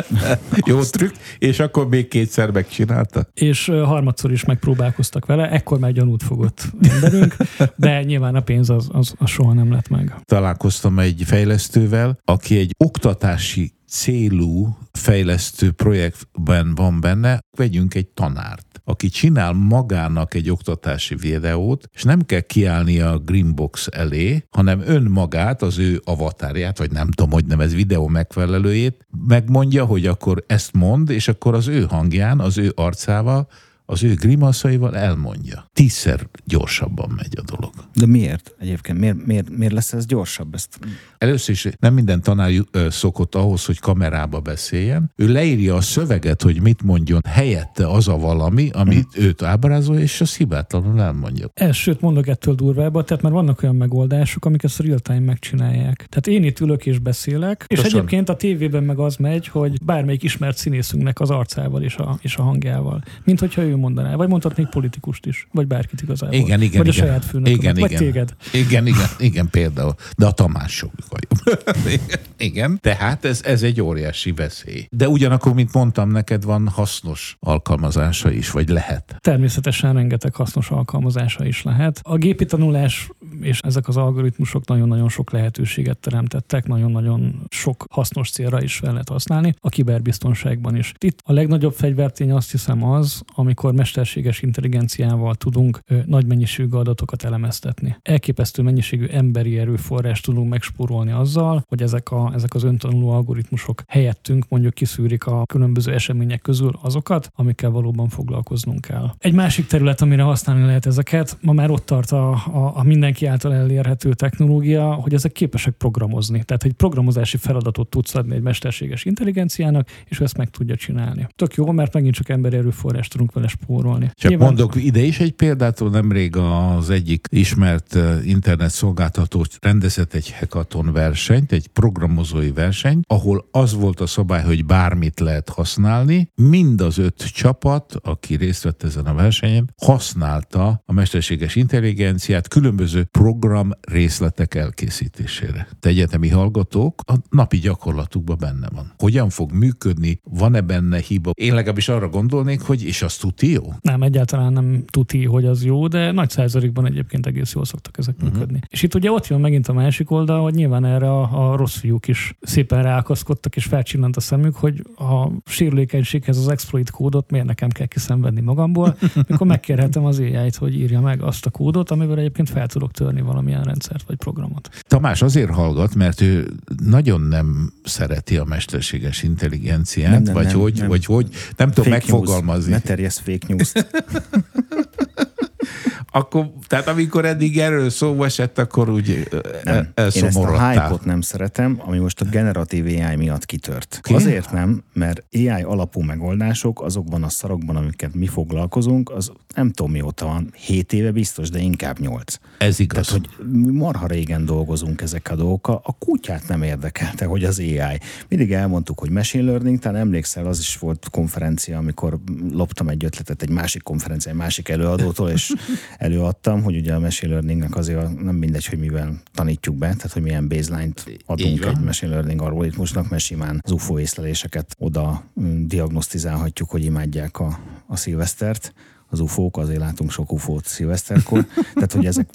Jó trükk, és akkor még kétszer megcsinálta. És harmadszor is megpróbálkoztak vele, ekkor már gyanút fogott emberünk, de nyilván a pénz az, az, az soha nem lett meg. Találkoztam egy fejlesztővel, aki egy oktatási célú fejlesztő projektben van benne, vegyünk egy tanárt aki csinál magának egy oktatási videót, és nem kell kiállni a Greenbox elé, hanem önmagát, az ő avatárját, vagy nem tudom, hogy nem ez videó megfelelőjét, megmondja, hogy akkor ezt mond, és akkor az ő hangján, az ő arcával az ő grimaszaival elmondja. Tízszer gyorsabban megy a dolog. De miért egyébként? Miért, miért, miért lesz ez gyorsabb? Ezt... Először is nem minden tanár szokott ahhoz, hogy kamerába beszéljen. Ő leírja a szöveget, hogy mit mondjon helyette az a valami, amit uh-huh. őt ábrázol, és az hibátlanul elmondja. Ez, sőt, mondok ettől durvába, tehát már vannak olyan megoldások, amik ezt real-time megcsinálják. Tehát én itt ülök és beszélek, és Köszön. egyébként a tévében meg az megy, hogy bármelyik ismert színészünknek az arcával és a, és a hangjával. Mint hogyha ő mondaná, vagy mondhatnék politikust is, vagy bárkit igazából. Igen, igen, vagy igen. a saját főnök, igen, vagy igen. téged. Igen, igen, igen, például. De a Tamás jobb. igen, tehát ez, ez egy óriási veszély. De ugyanakkor, mint mondtam, neked van hasznos alkalmazása is, vagy lehet. Természetesen rengeteg hasznos alkalmazása is lehet. A gépi tanulás és ezek az algoritmusok nagyon-nagyon sok lehetőséget teremtettek, nagyon-nagyon sok hasznos célra is fel lehet használni, a kiberbiztonságban is. Itt a legnagyobb fegyvertény azt hiszem az, amikor mesterséges intelligenciával tudunk ö, nagy mennyiségű adatokat elemeztetni. Elképesztő mennyiségű emberi erőforrás tudunk megspórolni azzal, hogy ezek, a, ezek az öntanuló algoritmusok helyettünk mondjuk kiszűrik a különböző események közül azokat, amikkel valóban foglalkoznunk kell. Egy másik terület, amire használni lehet ezeket, ma már ott tart a, a, a mindenki által elérhető technológia, hogy ezek képesek programozni. Tehát egy programozási feladatot tudsz adni egy mesterséges intelligenciának, és ezt meg tudja csinálni. Tök jó, mert megint csak emberi erőforrást tudunk vele spórolni. Csak Nyilván... mondok ide is egy példát, nemrég az egyik ismert internet szolgáltató rendezett egy versenyt, egy programozói versenyt, ahol az volt a szabály, hogy bármit lehet használni. Mind az öt csapat, aki részt vett ezen a versenyen, használta a mesterséges intelligenciát különböző program részletek elkészítésére. Te egyetemi hallgatók, a napi gyakorlatukban benne van. Hogyan fog működni, van-e benne hiba? Én legalábbis arra gondolnék, hogy és az tuti jó? Nem, egyáltalán nem tuti, hogy az jó, de nagy százalékban egyébként egész jól szoktak ezek uh-huh. működni. És itt ugye ott jön megint a másik oldal, hogy nyilván erre a, a rossz fiúk is szépen ráakaszkodtak, és felcsillant a szemük, hogy a sérülékenységhez az exploit kódot miért nekem kell kiszenvedni magamból, mikor megkérhetem az ai hogy írja meg azt a kódot, amivel egyébként fel tudok törni valamilyen rendszert vagy programot. Tamás azért hallgat, mert ő nagyon nem szereti a mesterséges intelligenciát, nem, nem, vagy, nem, hogy, nem. vagy hogy, nem tudom megfogalmazni. News. Ne terjesz fake news akkor, tehát amikor eddig erről szó esett, akkor úgy nem. Én ezt a hype nem szeretem, ami most a generatív AI miatt kitört. Okay. Azért nem, mert AI alapú megoldások azokban a szarokban, amiket mi foglalkozunk, az nem tudom mióta van, 7 éve biztos, de inkább 8. Ez igaz. Tehát, hogy marha régen dolgozunk ezek a dolgokkal, a kutyát nem érdekelte, hogy az AI. Mindig elmondtuk, hogy machine learning, talán emlékszel, az is volt konferencia, amikor loptam egy ötletet egy másik konferencia, egy másik előadótól, és előadtam, hogy ugye a machine learningnek azért nem mindegy, hogy mivel tanítjuk be, tehát hogy milyen baseline-t adunk egy machine learning algoritmusnak, mert simán az UFO észleléseket oda mm, diagnosztizálhatjuk, hogy imádják a, a szilvesztert, az ufók, azért látunk sok ufót szilveszterkor. Tehát, hogy ezek,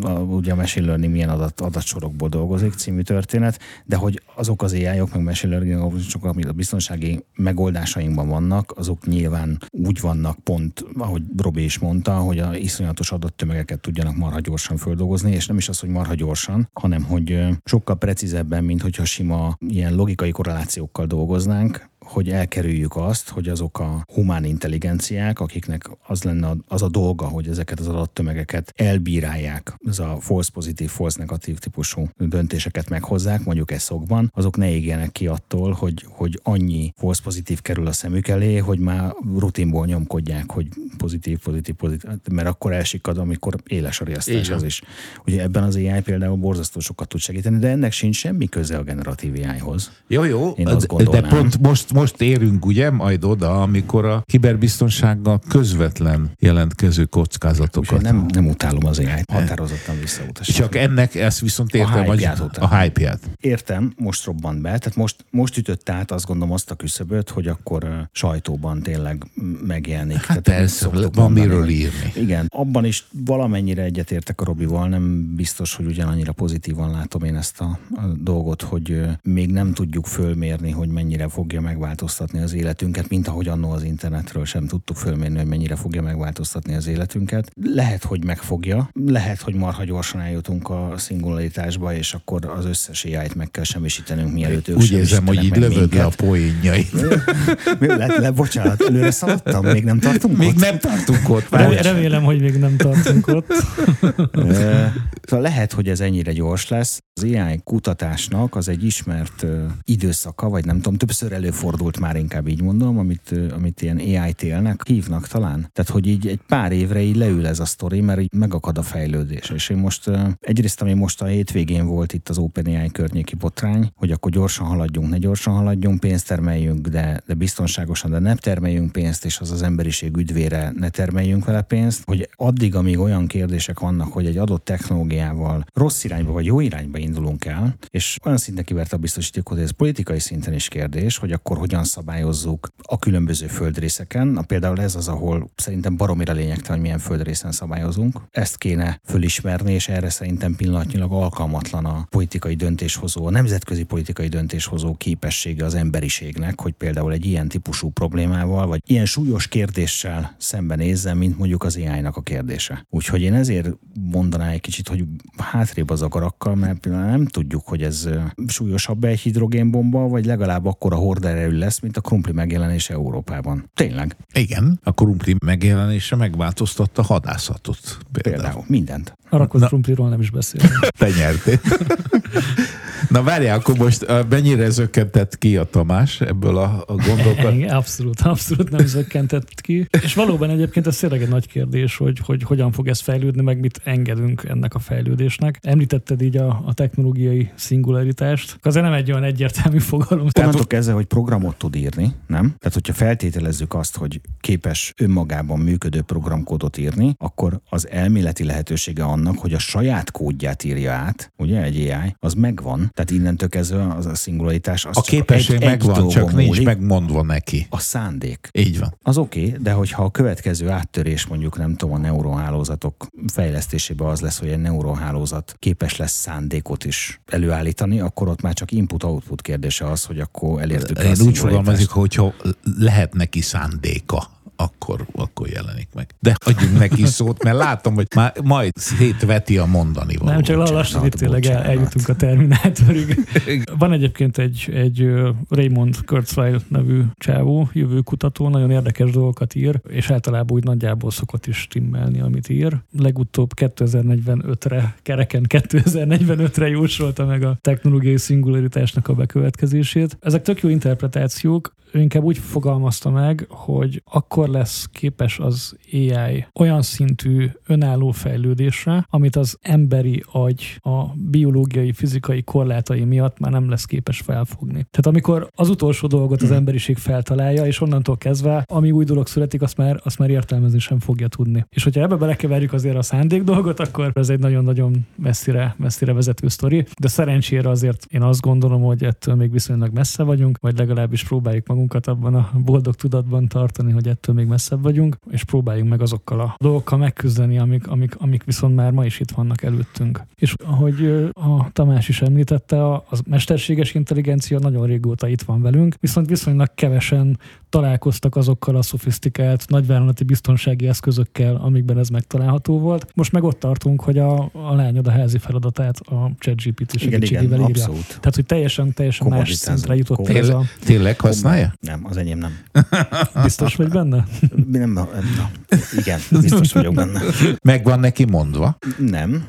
a, ugye a machine learning milyen adat, adatsorokból dolgozik című történet, de hogy azok az ai -ok, meg machine learning csak amik a biztonsági megoldásainkban vannak, azok nyilván úgy vannak pont, ahogy Robi is mondta, hogy a iszonyatos adattömegeket tudjanak marha gyorsan földolgozni, és nem is az, hogy marha gyorsan, hanem hogy sokkal precízebben, mint hogyha sima ilyen logikai korrelációkkal dolgoznánk, hogy elkerüljük azt, hogy azok a humán intelligenciák, akiknek az lenne az a dolga, hogy ezeket az adattömegeket elbírálják, ez a false pozitív, false negatív típusú döntéseket meghozzák, mondjuk eszokban, azok ne égjenek ki attól, hogy, hogy annyi false pozitív kerül a szemük elé, hogy már rutinból nyomkodják, hogy pozitív, pozitív, pozitív, mert akkor elsikad, amikor éles a riasztás az is. Ugye ebben az AI például borzasztó sokat tud segíteni, de ennek sincs semmi köze a generatív AI-hoz. Jó, jó, Én azt de pont most most érünk ugye majd oda, amikor a kiberbiztonsággal közvetlen jelentkező kockázatokat. Nem, nem utálom az ai határozottan visszautasítom. Csak ennek ezt viszont értem, a hype-ját, hogy a hype-ját. Értem, most robbant be, tehát most, most ütött át azt gondolom azt a küszöböt, hogy akkor sajtóban tényleg megjelenik. Hát tehát persze, van miről írni. Igen, abban is valamennyire egyetértek a Robival, nem biztos, hogy ugyanannyira pozitívan látom én ezt a, a dolgot, hogy még nem tudjuk fölmérni, hogy mennyire fogja megváltozni megváltoztatni az életünket, mint ahogy annó az internetről sem tudtuk fölmérni, hogy mennyire fogja megváltoztatni az életünket. Lehet, hogy megfogja, lehet, hogy marha gyorsan eljutunk a szingularitásba, és akkor az összes ai meg kell semmisítenünk, mielőtt ők Úgy érzem, hogy így lövöd le a poénjait. le, le, bocsánat, előre szaladtam, még nem tartunk Még ott? nem nem tartunk ott. Remélem, hogy még nem tartunk ott. szóval lehet, hogy ez ennyire gyors lesz. Az AI kutatásnak az egy ismert időszaka, vagy nem tudom, többször előfordult már inkább így mondom, amit, amit ilyen AI télnek hívnak talán. Tehát, hogy így egy pár évre így leül ez a sztori, mert így megakad a fejlődés. És én most egyrészt, ami most a hétvégén volt itt az OpenAI környéki botrány, hogy akkor gyorsan haladjunk, ne gyorsan haladjunk, pénzt termeljünk, de, de biztonságosan, de ne termeljünk pénzt, és az az emberiség üdvére ne termeljünk vele pénzt, hogy addig, amíg olyan kérdések vannak, hogy egy adott technológiával rossz irányba vagy jó irányba indulunk el, és olyan szinten kiverte a biztosíték, hogy ez politikai szinten is kérdés, hogy akkor hogyan szabályozzuk a különböző földrészeken. Na, például ez az, ahol szerintem baromira lényegtelen, hogy milyen földrészen szabályozunk. Ezt kéne fölismerni, és erre szerintem pillanatnyilag alkalmatlan a politikai döntéshozó, a nemzetközi politikai döntéshozó képessége az emberiségnek, hogy például egy ilyen típusú problémával, vagy ilyen súlyos kérdéssel szembenézzen, mint mondjuk az ai a kérdése. Úgyhogy én ezért mondanám egy kicsit, hogy hátrébb az agarakkal, mert nem tudjuk, hogy ez súlyosabb egy hidrogénbomba, vagy legalább akkor a horderejű lesz, mint a krumpli megjelenése Európában. Tényleg. Igen, a krumpli megjelenése megváltoztatta hadászatot. Például, például mindent. A rakott krumpliról nem is beszélünk. Te nyertél. Na várjál, akkor most mennyire zökkentett ki a Tamás ebből a, a gondolkat? Abszolút, abszolút nem zökkentett ki. És valóban egyébként ez tényleg egy nagy kérdés, hogy, hogy hogyan fog ez fejlődni, meg mit engedünk ennek a fejlődésnek. Említetted így a, a technológiai szingularitást. Azért nem egy olyan egyértelmű fogalom. Onnantól kezdve, hogy programot tud írni, nem? Tehát, hogyha feltételezzük azt, hogy képes önmagában működő programkódot írni, akkor az elméleti lehetősége annak, hogy a saját kódját írja át, ugye egy AI, az megvan. Tehát innentől kezdve az a szingularitás az A képesség egy, megvan, egy csak nincs megmondva neki. A szándék. Így van. Az oké, okay, de hogyha a következő áttörés mondjuk nem tudom, a neuronhálózatok fejlesztésében az lesz, hogy egy neuronhálózat képes lesz szándékot is előállítani, akkor ott már csak input-output kérdése az, hogy akkor elértük Én úgy fogalmazik, hogyha lehet neki szándéka akkor, akkor jelenik meg. De adjunk neki szót, mert látom, hogy már majd szétveti a mondani való. Nem, csak lassan itt tényleg el, eljutunk a Terminátorig. Van egyébként egy, egy Raymond Kurzweil nevű csávó, jövő kutató, nagyon érdekes dolgokat ír, és általában úgy nagyjából szokott is stimmelni, amit ír. Legutóbb 2045-re, kereken 2045-re jósolta meg a technológiai szingularitásnak a bekövetkezését. Ezek tök jó interpretációk, ő inkább úgy fogalmazta meg, hogy akkor lesz képes az AI olyan szintű önálló fejlődésre, amit az emberi agy a biológiai, fizikai korlátai miatt már nem lesz képes felfogni. Tehát amikor az utolsó dolgot az emberiség feltalálja, és onnantól kezdve, ami új dolog születik, azt már, azt már értelmezni sem fogja tudni. És hogyha ebbe belekeverjük azért a szándék dolgot, akkor ez egy nagyon-nagyon messzire, messzire vezető sztori. De szerencsére azért én azt gondolom, hogy ettől még viszonylag messze vagyunk, vagy legalábbis próbáljuk magunkat abban a boldog tudatban tartani, hogy ettől még messzebb vagyunk, és próbáljunk meg azokkal a dolgokkal megküzdeni, amik, amik, amik viszont már ma is itt vannak előttünk. És ahogy a Tamás is említette, a, a mesterséges intelligencia nagyon régóta itt van velünk, viszont viszonylag kevesen találkoztak azokkal a szofisztikált nagyvállalati biztonsági eszközökkel, amikben ez megtalálható volt. Most meg ott tartunk, hogy a, a lányod a házi feladatát a ChatGPT segítségével írja. Abszolút. Tehát, hogy teljesen, teljesen más szintre jutott ez a... Tényleg Nem, az enyém nem. Biztos vagy benne? Nem, nem, nem. Igen, biztos vagyok benne. Megvan neki mondva? Nem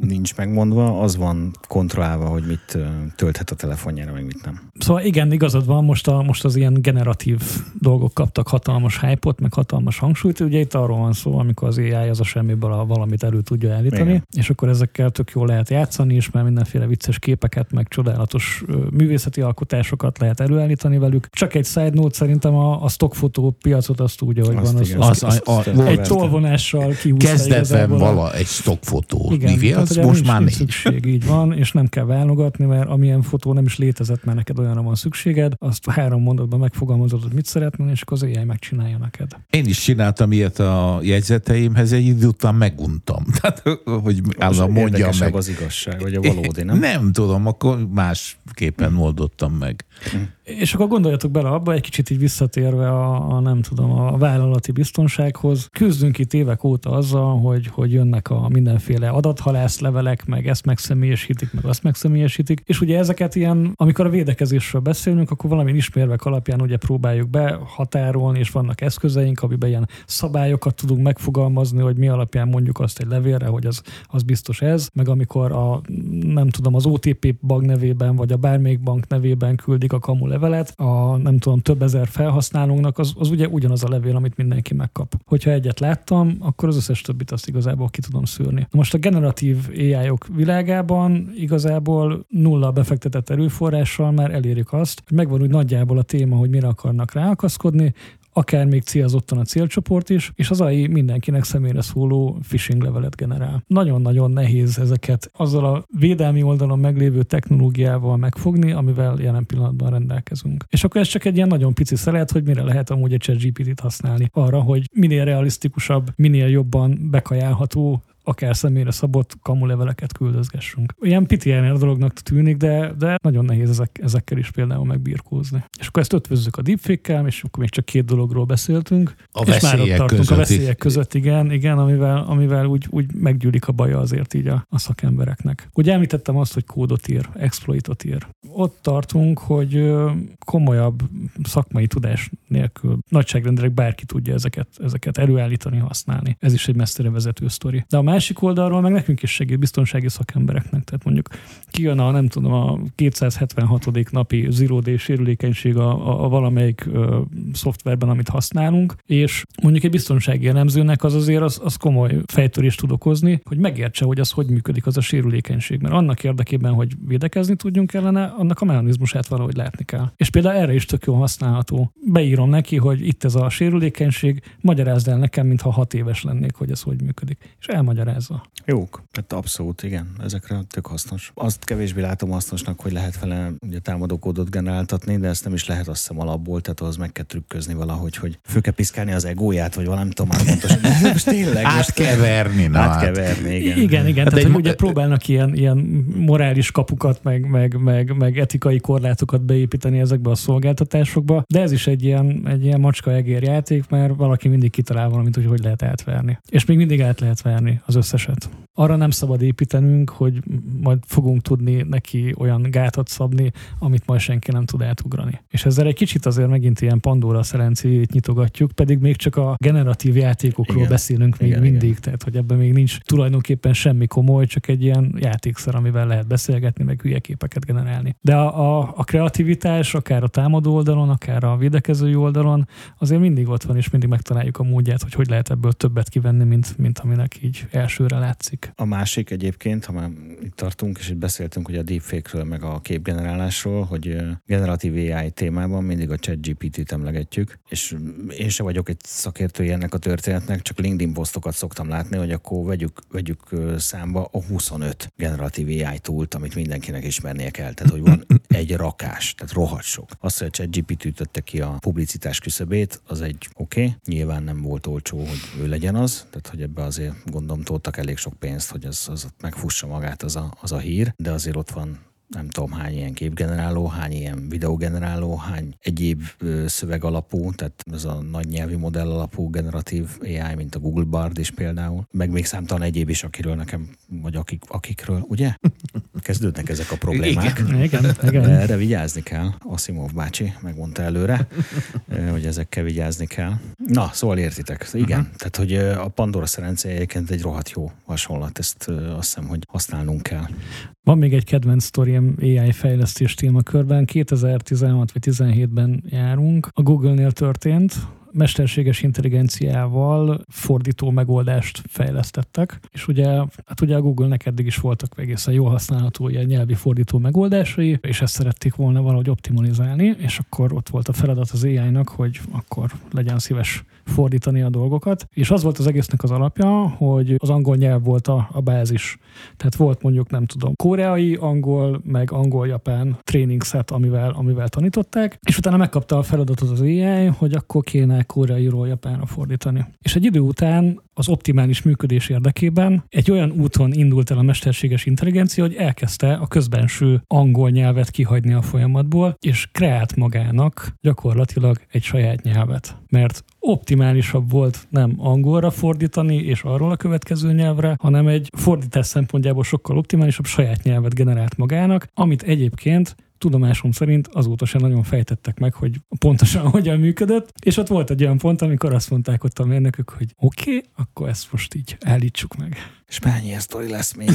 nincs megmondva, az van kontrollálva, hogy mit tölthet a telefonjára, meg mit nem. Szóval igen, igazad van, most, a, most az ilyen generatív dolgok kaptak hatalmas hype meg hatalmas hangsúlyt. Ugye itt arról van szó, amikor az AI az a semmiből a valamit elő tudja állítani, igen. és akkor ezekkel tök jól lehet játszani, és már mindenféle vicces képeket, meg csodálatos művészeti alkotásokat lehet előállítani velük. Csak egy side note, szerintem a, a stockfotó piacot azt úgy, ahogy azt van. Az, az, az, az, az, egy tolvonással kihúzta Kezdetben vala egy stockfotó. Igen, piac, tehát, most már nincs. szükség, így van, és nem kell válogatni, mert amilyen fotó nem is létezett, mert neked olyanra van szükséged, azt három mondatban megfogalmazod, hogy mit szeretnél, és akkor az AI megcsinálja neked. Én is csináltam ilyet a jegyzeteimhez, egy idő után meguntam. Tehát, hogy állam mondjam meg. az igazság, vagy a valódi, nem? Nem tudom, akkor másképpen oldottam meg. És akkor gondoljatok bele abba, egy kicsit így visszatérve a, a nem tudom, a vállalati biztonsághoz. Küzdünk itt évek óta azzal, hogy, hogy jönnek a mindenféle adathalász levelek, meg ezt megszemélyesítik, meg azt megszemélyesítik. És ugye ezeket ilyen, amikor a védekezésről beszélünk, akkor valami ismérvek alapján ugye próbáljuk behatárolni, és vannak eszközeink, amiben ilyen szabályokat tudunk megfogalmazni, hogy mi alapján mondjuk azt egy levélre, hogy az, az biztos ez, meg amikor a, nem tudom, az OTP bank nevében, vagy a bármelyik bank nevében küldik a kamu levelet, a nem tudom, több ezer felhasználónknak, az, az ugye ugyanaz a levél, amit mindenki megkap. Hogyha egyet láttam, akkor az összes többit azt igazából ki tudom szűrni. Most a generatív ai -ok világában igazából nulla befektetett erőforrással már elérjük azt, hogy megvan úgy nagyjából a téma, hogy mire akarnak ráakaszkodni, akár még célzottan a célcsoport is, és az AI mindenkinek személyre szóló phishing levelet generál. Nagyon-nagyon nehéz ezeket azzal a védelmi oldalon meglévő technológiával megfogni, amivel jelen pillanatban rendelkezünk. És akkor ez csak egy ilyen nagyon pici szelet, hogy mire lehet amúgy egy ChatGPT-t használni. Arra, hogy minél realisztikusabb, minél jobban bekajálható akár személyre szabott kamuleveleket küldözgessünk. Ilyen PTNR dolognak tűnik, de, de nagyon nehéz ezek, ezekkel is például megbirkózni. És akkor ezt ötvözzük a deepfake és akkor még csak két dologról beszéltünk. A és már ott tartunk között a veszélyek között, igen, igen amivel, amivel úgy, úgy meggyűlik a baja azért így a, a szakembereknek. Ugye említettem azt, hogy kódot ír, exploitot ír. Ott tartunk, hogy komolyabb szakmai tudás nélkül nagyságrendileg bárki tudja ezeket, ezeket előállítani, használni. Ez is egy messzire vezető sztori. De a másik oldalról meg nekünk is segít biztonsági szakembereknek. Tehát mondjuk kijön a, nem tudom, a 276. napi zero sérülékenység a, a, a valamelyik ö, szoftverben, amit használunk, és mondjuk egy biztonsági elemzőnek az azért az, az komoly fejtörést tud okozni, hogy megértse, hogy az hogy működik az a sérülékenység. Mert annak érdekében, hogy védekezni tudjunk ellene, annak a mechanizmusát valahogy látni kell. És például erre is tök jó használható. Beírom neki, hogy itt ez a sérülékenység, magyarázd el nekem, mintha hat éves lennék, hogy ez hogy működik. És elmagyar magyarázza. Jók, tehát abszolút, igen, ezekre tök hasznos. Azt kevésbé látom hasznosnak, hogy lehet vele ugye támadókódot generáltatni, de ezt nem is lehet azt hiszem alapból, tehát ahhoz meg kell trükközni valahogy, hogy fő kell piszkálni az egóját, vagy valami tudom már pontosan. most tényleg. Átkeverni, na. Átkeverni, igen. Igen, igen, hát tehát hogy ugye próbálnak ilyen, ilyen morális kapukat, meg, meg, meg, meg etikai korlátokat beépíteni ezekbe a szolgáltatásokba, de ez is egy ilyen, egy ilyen macska egér játék, mert valaki mindig kitalál valamit, hogy hogy lehet átverni. És még mindig át lehet verni az az összeset. Arra nem szabad építenünk, hogy majd fogunk tudni neki olyan gátat szabni, amit majd senki nem tud átugrani. És ezzel egy kicsit azért megint ilyen Pandora szerencéjét nyitogatjuk, pedig még csak a generatív játékokról igen. beszélünk még igen, mindig, igen. tehát hogy ebben még nincs tulajdonképpen semmi komoly, csak egy ilyen játékszer, amivel lehet beszélgetni, meg hülye képeket generálni. De a, a, a kreativitás, akár a támadó oldalon, akár a védekező oldalon, azért mindig ott van, és mindig megtaláljuk a módját, hogy hogy lehet ebből többet kivenni, mint, mint aminek így elsőre látszik. A másik egyébként, ha már itt tartunk, és itt beszéltünk hogy a deepfake-ről, meg a képgenerálásról, hogy generatív AI témában mindig a chat GPT-t emlegetjük, és én se vagyok egy szakértője ennek a történetnek, csak LinkedIn posztokat szoktam látni, hogy akkor vegyük, vegyük számba a 25 generatív AI túlt, amit mindenkinek ismernie kell. Tehát, hogy van egy rakás, tehát rohadt sok. Azt, hogy a ChatGPT ütötte ki a publicitás küszöbét, az egy oké, okay. nyilván nem volt olcsó, hogy ő legyen az, tehát hogy ebbe azért gondolom toltak elég sok pénzt, hogy az, az megfussa magát az a, az a hír, de azért ott van nem tudom hány ilyen képgeneráló, hány ilyen videogeneráló, hány egyéb szöveg alapú, tehát ez a nagy nyelvi modell alapú generatív AI, mint a Google Bard is például, meg még számtalan egyéb is, akiről nekem, vagy akik, akikről, ugye? Kezdődnek ezek a problémák. Igen, igen, igen. Erre vigyázni kell. Asimov bácsi megmondta előre, hogy ezekkel vigyázni kell. Na, szóval értitek. Igen, uh-huh. tehát hogy a Pandora szerencséje egyébként egy rohadt jó hasonlat, ezt azt hiszem, hogy használnunk kell. Van még egy kedvenc sztorium AI fejlesztés témakörben. 2016 vagy 17-ben járunk. A Google-nél történt, mesterséges intelligenciával fordító megoldást fejlesztettek, és ugye, hát ugye a Google-nek eddig is voltak egészen jó használható ilyen nyelvi fordító megoldásai, és ezt szerették volna valahogy optimalizálni, és akkor ott volt a feladat az AI-nak, hogy akkor legyen szíves fordítani a dolgokat, és az volt az egésznek az alapja, hogy az angol nyelv volt a, a bázis. Tehát volt mondjuk, nem tudom, koreai angol, meg angol-japán training set, amivel, amivel tanították, és utána megkapta a feladatot az AI, hogy akkor kéne koreairól japánra fordítani. És egy idő után az optimális működés érdekében egy olyan úton indult el a mesterséges intelligencia, hogy elkezdte a közbenső angol nyelvet kihagyni a folyamatból, és kreált magának gyakorlatilag egy saját nyelvet. Mert optimálisabb volt nem angolra fordítani és arról a következő nyelvre, hanem egy fordítás szempontjából sokkal optimálisabb saját nyelvet generált magának, amit egyébként tudomásom szerint azóta sem nagyon fejtettek meg, hogy pontosan hogyan működött, és ott volt egy olyan pont, amikor azt mondták ott a mérnökök, hogy oké, okay, akkor ezt most így állítsuk meg. És mennyi ilyen sztori lesz még,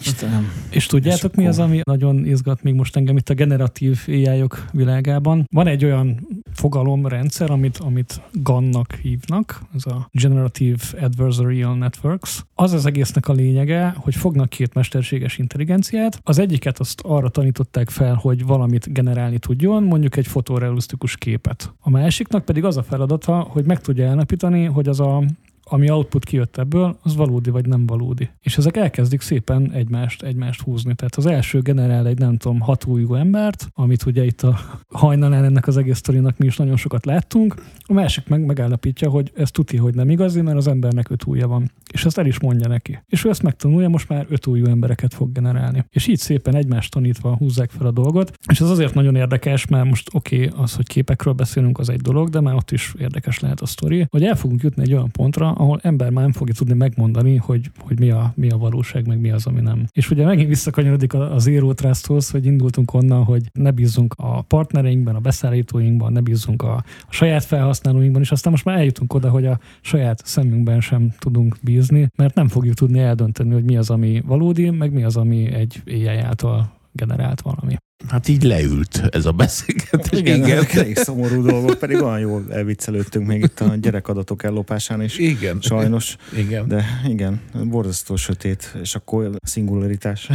Istenem. És tudjátok, és mi az, ami nagyon izgat még most engem itt a generatív ai világában? Van egy olyan fogalomrendszer, amit, amit GAN-nak hívnak, ez a Generative Adversarial Networks. Az az egésznek a lényege, hogy fognak két mesterséges intelligenciát. Az egyiket azt arra tanították fel, hogy valamit generálni tudjon, mondjuk egy fotorealisztikus képet. A másiknak pedig az a feladata, hogy meg tudja elnapítani, hogy az a ami output kijött ebből, az valódi vagy nem valódi. És ezek elkezdik szépen egymást, egymást húzni. Tehát az első generál egy, nem tudom, hat újú embert, amit ugye itt a hajnalán ennek az egész sztorinak mi is nagyon sokat láttunk, a másik meg megállapítja, hogy ez tuti, hogy nem igazi, mert az embernek öt ujja van. És ezt el is mondja neki. És ő ezt megtanulja, most már öt újú embereket fog generálni. És így szépen egymást tanítva húzzák fel a dolgot. És ez azért nagyon érdekes, mert most oké, okay, az, hogy képekről beszélünk, az egy dolog, de már ott is érdekes lehet a sztori, hogy el fogunk jutni egy olyan pontra, ahol ember már nem fogja tudni megmondani, hogy, hogy mi, a, mi a valóság, meg mi az, ami nem. És ugye megint visszakanyarodik az Zero Trusthoz, hogy indultunk onnan, hogy ne bízzunk a partnereinkben, a beszállítóinkban, ne bízzunk a, a saját felhasználóinkban, és aztán most már eljutunk oda, hogy a saját szemünkben sem tudunk bízni, mert nem fogjuk tudni eldönteni, hogy mi az, ami valódi, meg mi az, ami egy AI által generált valami. Hát így leült ez a beszélgetés. Igen, igen. elég szomorú dolgok, pedig olyan jól elviccelődtünk még itt a gyerekadatok ellopásán is. Igen. Sajnos. Igen. De igen, borzasztó sötét, és akkor szingularitás.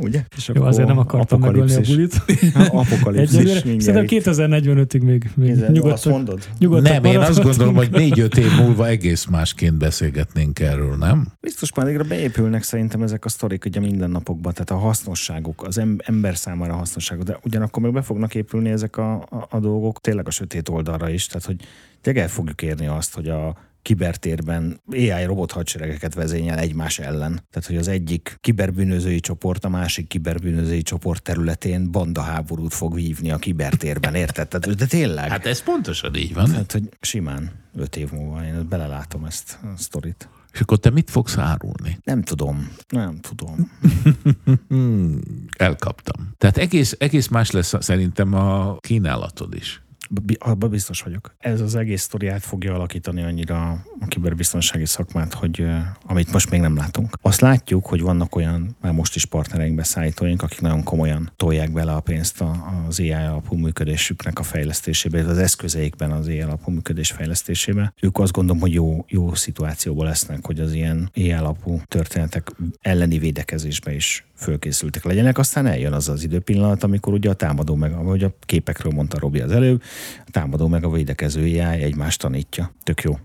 Ugye? És Jó, azért nem akartam megölni a bulit. Apokalipszis. Szerintem 2045-ig még, még nyugodtak, mondod? nyugodtak Nem, én azt gondolom, hogy négy-öt év múlva egész másként beszélgetnénk erről, nem? Biztos már beépülnek szerintem ezek a sztorik ugye mindennapokban, tehát a hasznosságuk, az ember számára a hasznosságuk, de ugyanakkor meg be fognak épülni ezek a, a, a dolgok tényleg a sötét oldalra is, tehát hogy tényleg el fogjuk érni azt, hogy a kibertérben AI robot hadseregeket vezényel egymás ellen. Tehát, hogy az egyik kiberbűnözői csoport a másik kiberbűnözői csoport területén bandaháborút fog vívni a kibertérben, érted? Tehát, de tényleg. Hát ez pontosan így van. Tehát, hogy simán öt év múlva én belelátom ezt a sztorit. És akkor te mit fogsz árulni? Nem tudom. Nem tudom. Elkaptam. Tehát egész, egész más lesz szerintem a kínálatod is abban biztos vagyok. Ez az egész sztoriát fogja alakítani annyira a kiberbiztonsági szakmát, hogy amit most még nem látunk. Azt látjuk, hogy vannak olyan, már most is partnereink, beszállítóink, akik nagyon komolyan tolják bele a pénzt az AI alapú működésüknek a fejlesztésébe, az eszközeikben az AI alapú működés fejlesztésébe. Ők azt gondolom, hogy jó, jó szituációban lesznek, hogy az ilyen AI alapú történetek elleni védekezésbe is fölkészültek legyenek, aztán eljön az az időpillanat, amikor ugye a támadó meg, ahogy a képekről mondta Robi az előbb, a támadó meg a védekezője egymást tanítja. Tök jó.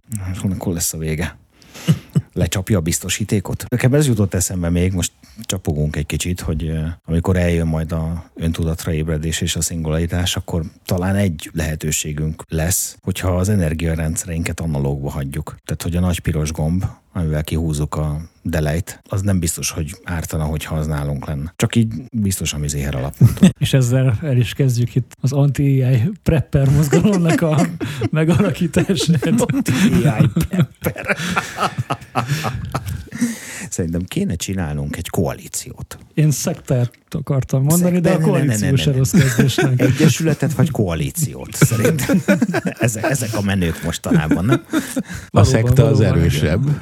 Akkor lesz a vége. Lecsapja a biztosítékot? Nekem ez jutott eszembe még, most csapogunk egy kicsit, hogy amikor eljön majd a öntudatra ébredés és a szingularitás, akkor talán egy lehetőségünk lesz, hogyha az energiarendszereinket analógba hagyjuk. Tehát, hogy a nagy piros gomb, amivel kihúzzuk a delejt, az nem biztos, hogy ártana, hogyha az nálunk lenne. Csak így biztos a mizéher alapponton. És ezzel el is kezdjük itt az anti-AI prepper mozgalomnak a megalakítását. Anti-AI prepper. Szerintem kéne csinálnunk egy koalíciót. Én szektert akartam mondani, de a koalíció se rossz kezdésnek. Egyesületet vagy koalíciót szerintem. Ezek, ezek a menők mostanában, nem? A szekta az erősebb.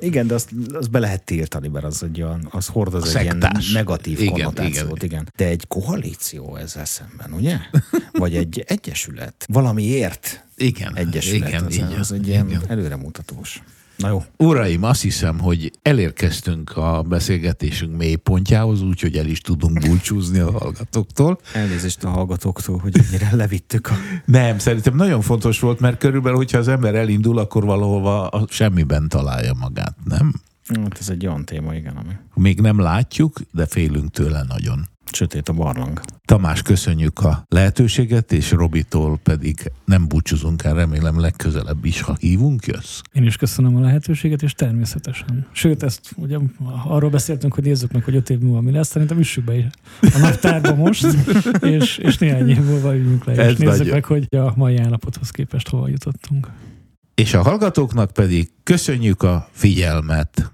Igen, de azt, azt be lehet tiltani, mert az, egy olyan, az hordoz egy ilyen negatív igen, konnotációt. Igen. igen. De egy koalíció ezzel szemben, ugye? Vagy egy egyesület. Valamiért igen, egyesület. Igen, az, az, az egy ilyen előremutatós. Na jó. Uraim, azt hiszem, hogy elérkeztünk a beszélgetésünk mélypontjához, úgyhogy el is tudunk búcsúzni a hallgatóktól. Elnézést a hallgatóktól, hogy ennyire levittük. A... Nem, szerintem nagyon fontos volt, mert körülbelül, hogyha az ember elindul, akkor valahova a semmiben találja magát, nem? Hát ez egy olyan téma, igen, ami Még nem látjuk, de félünk tőle nagyon. sötét a barlang. Tamás, köszönjük a lehetőséget, és Robitól pedig nem búcsúzunk el, remélem legközelebb is, ha hívunk, jössz. Én is köszönöm a lehetőséget, és természetesen. Sőt, ezt ugye arról beszéltünk, hogy nézzük meg, hogy öt év múlva mi lesz, szerintem üssük be a naptárba most, és, és néhány év múlva üljünk le, és Ez nézzük nagy- meg, hogy a mai állapothoz képest hova jutottunk. És a hallgatóknak pedig köszönjük a figyelmet.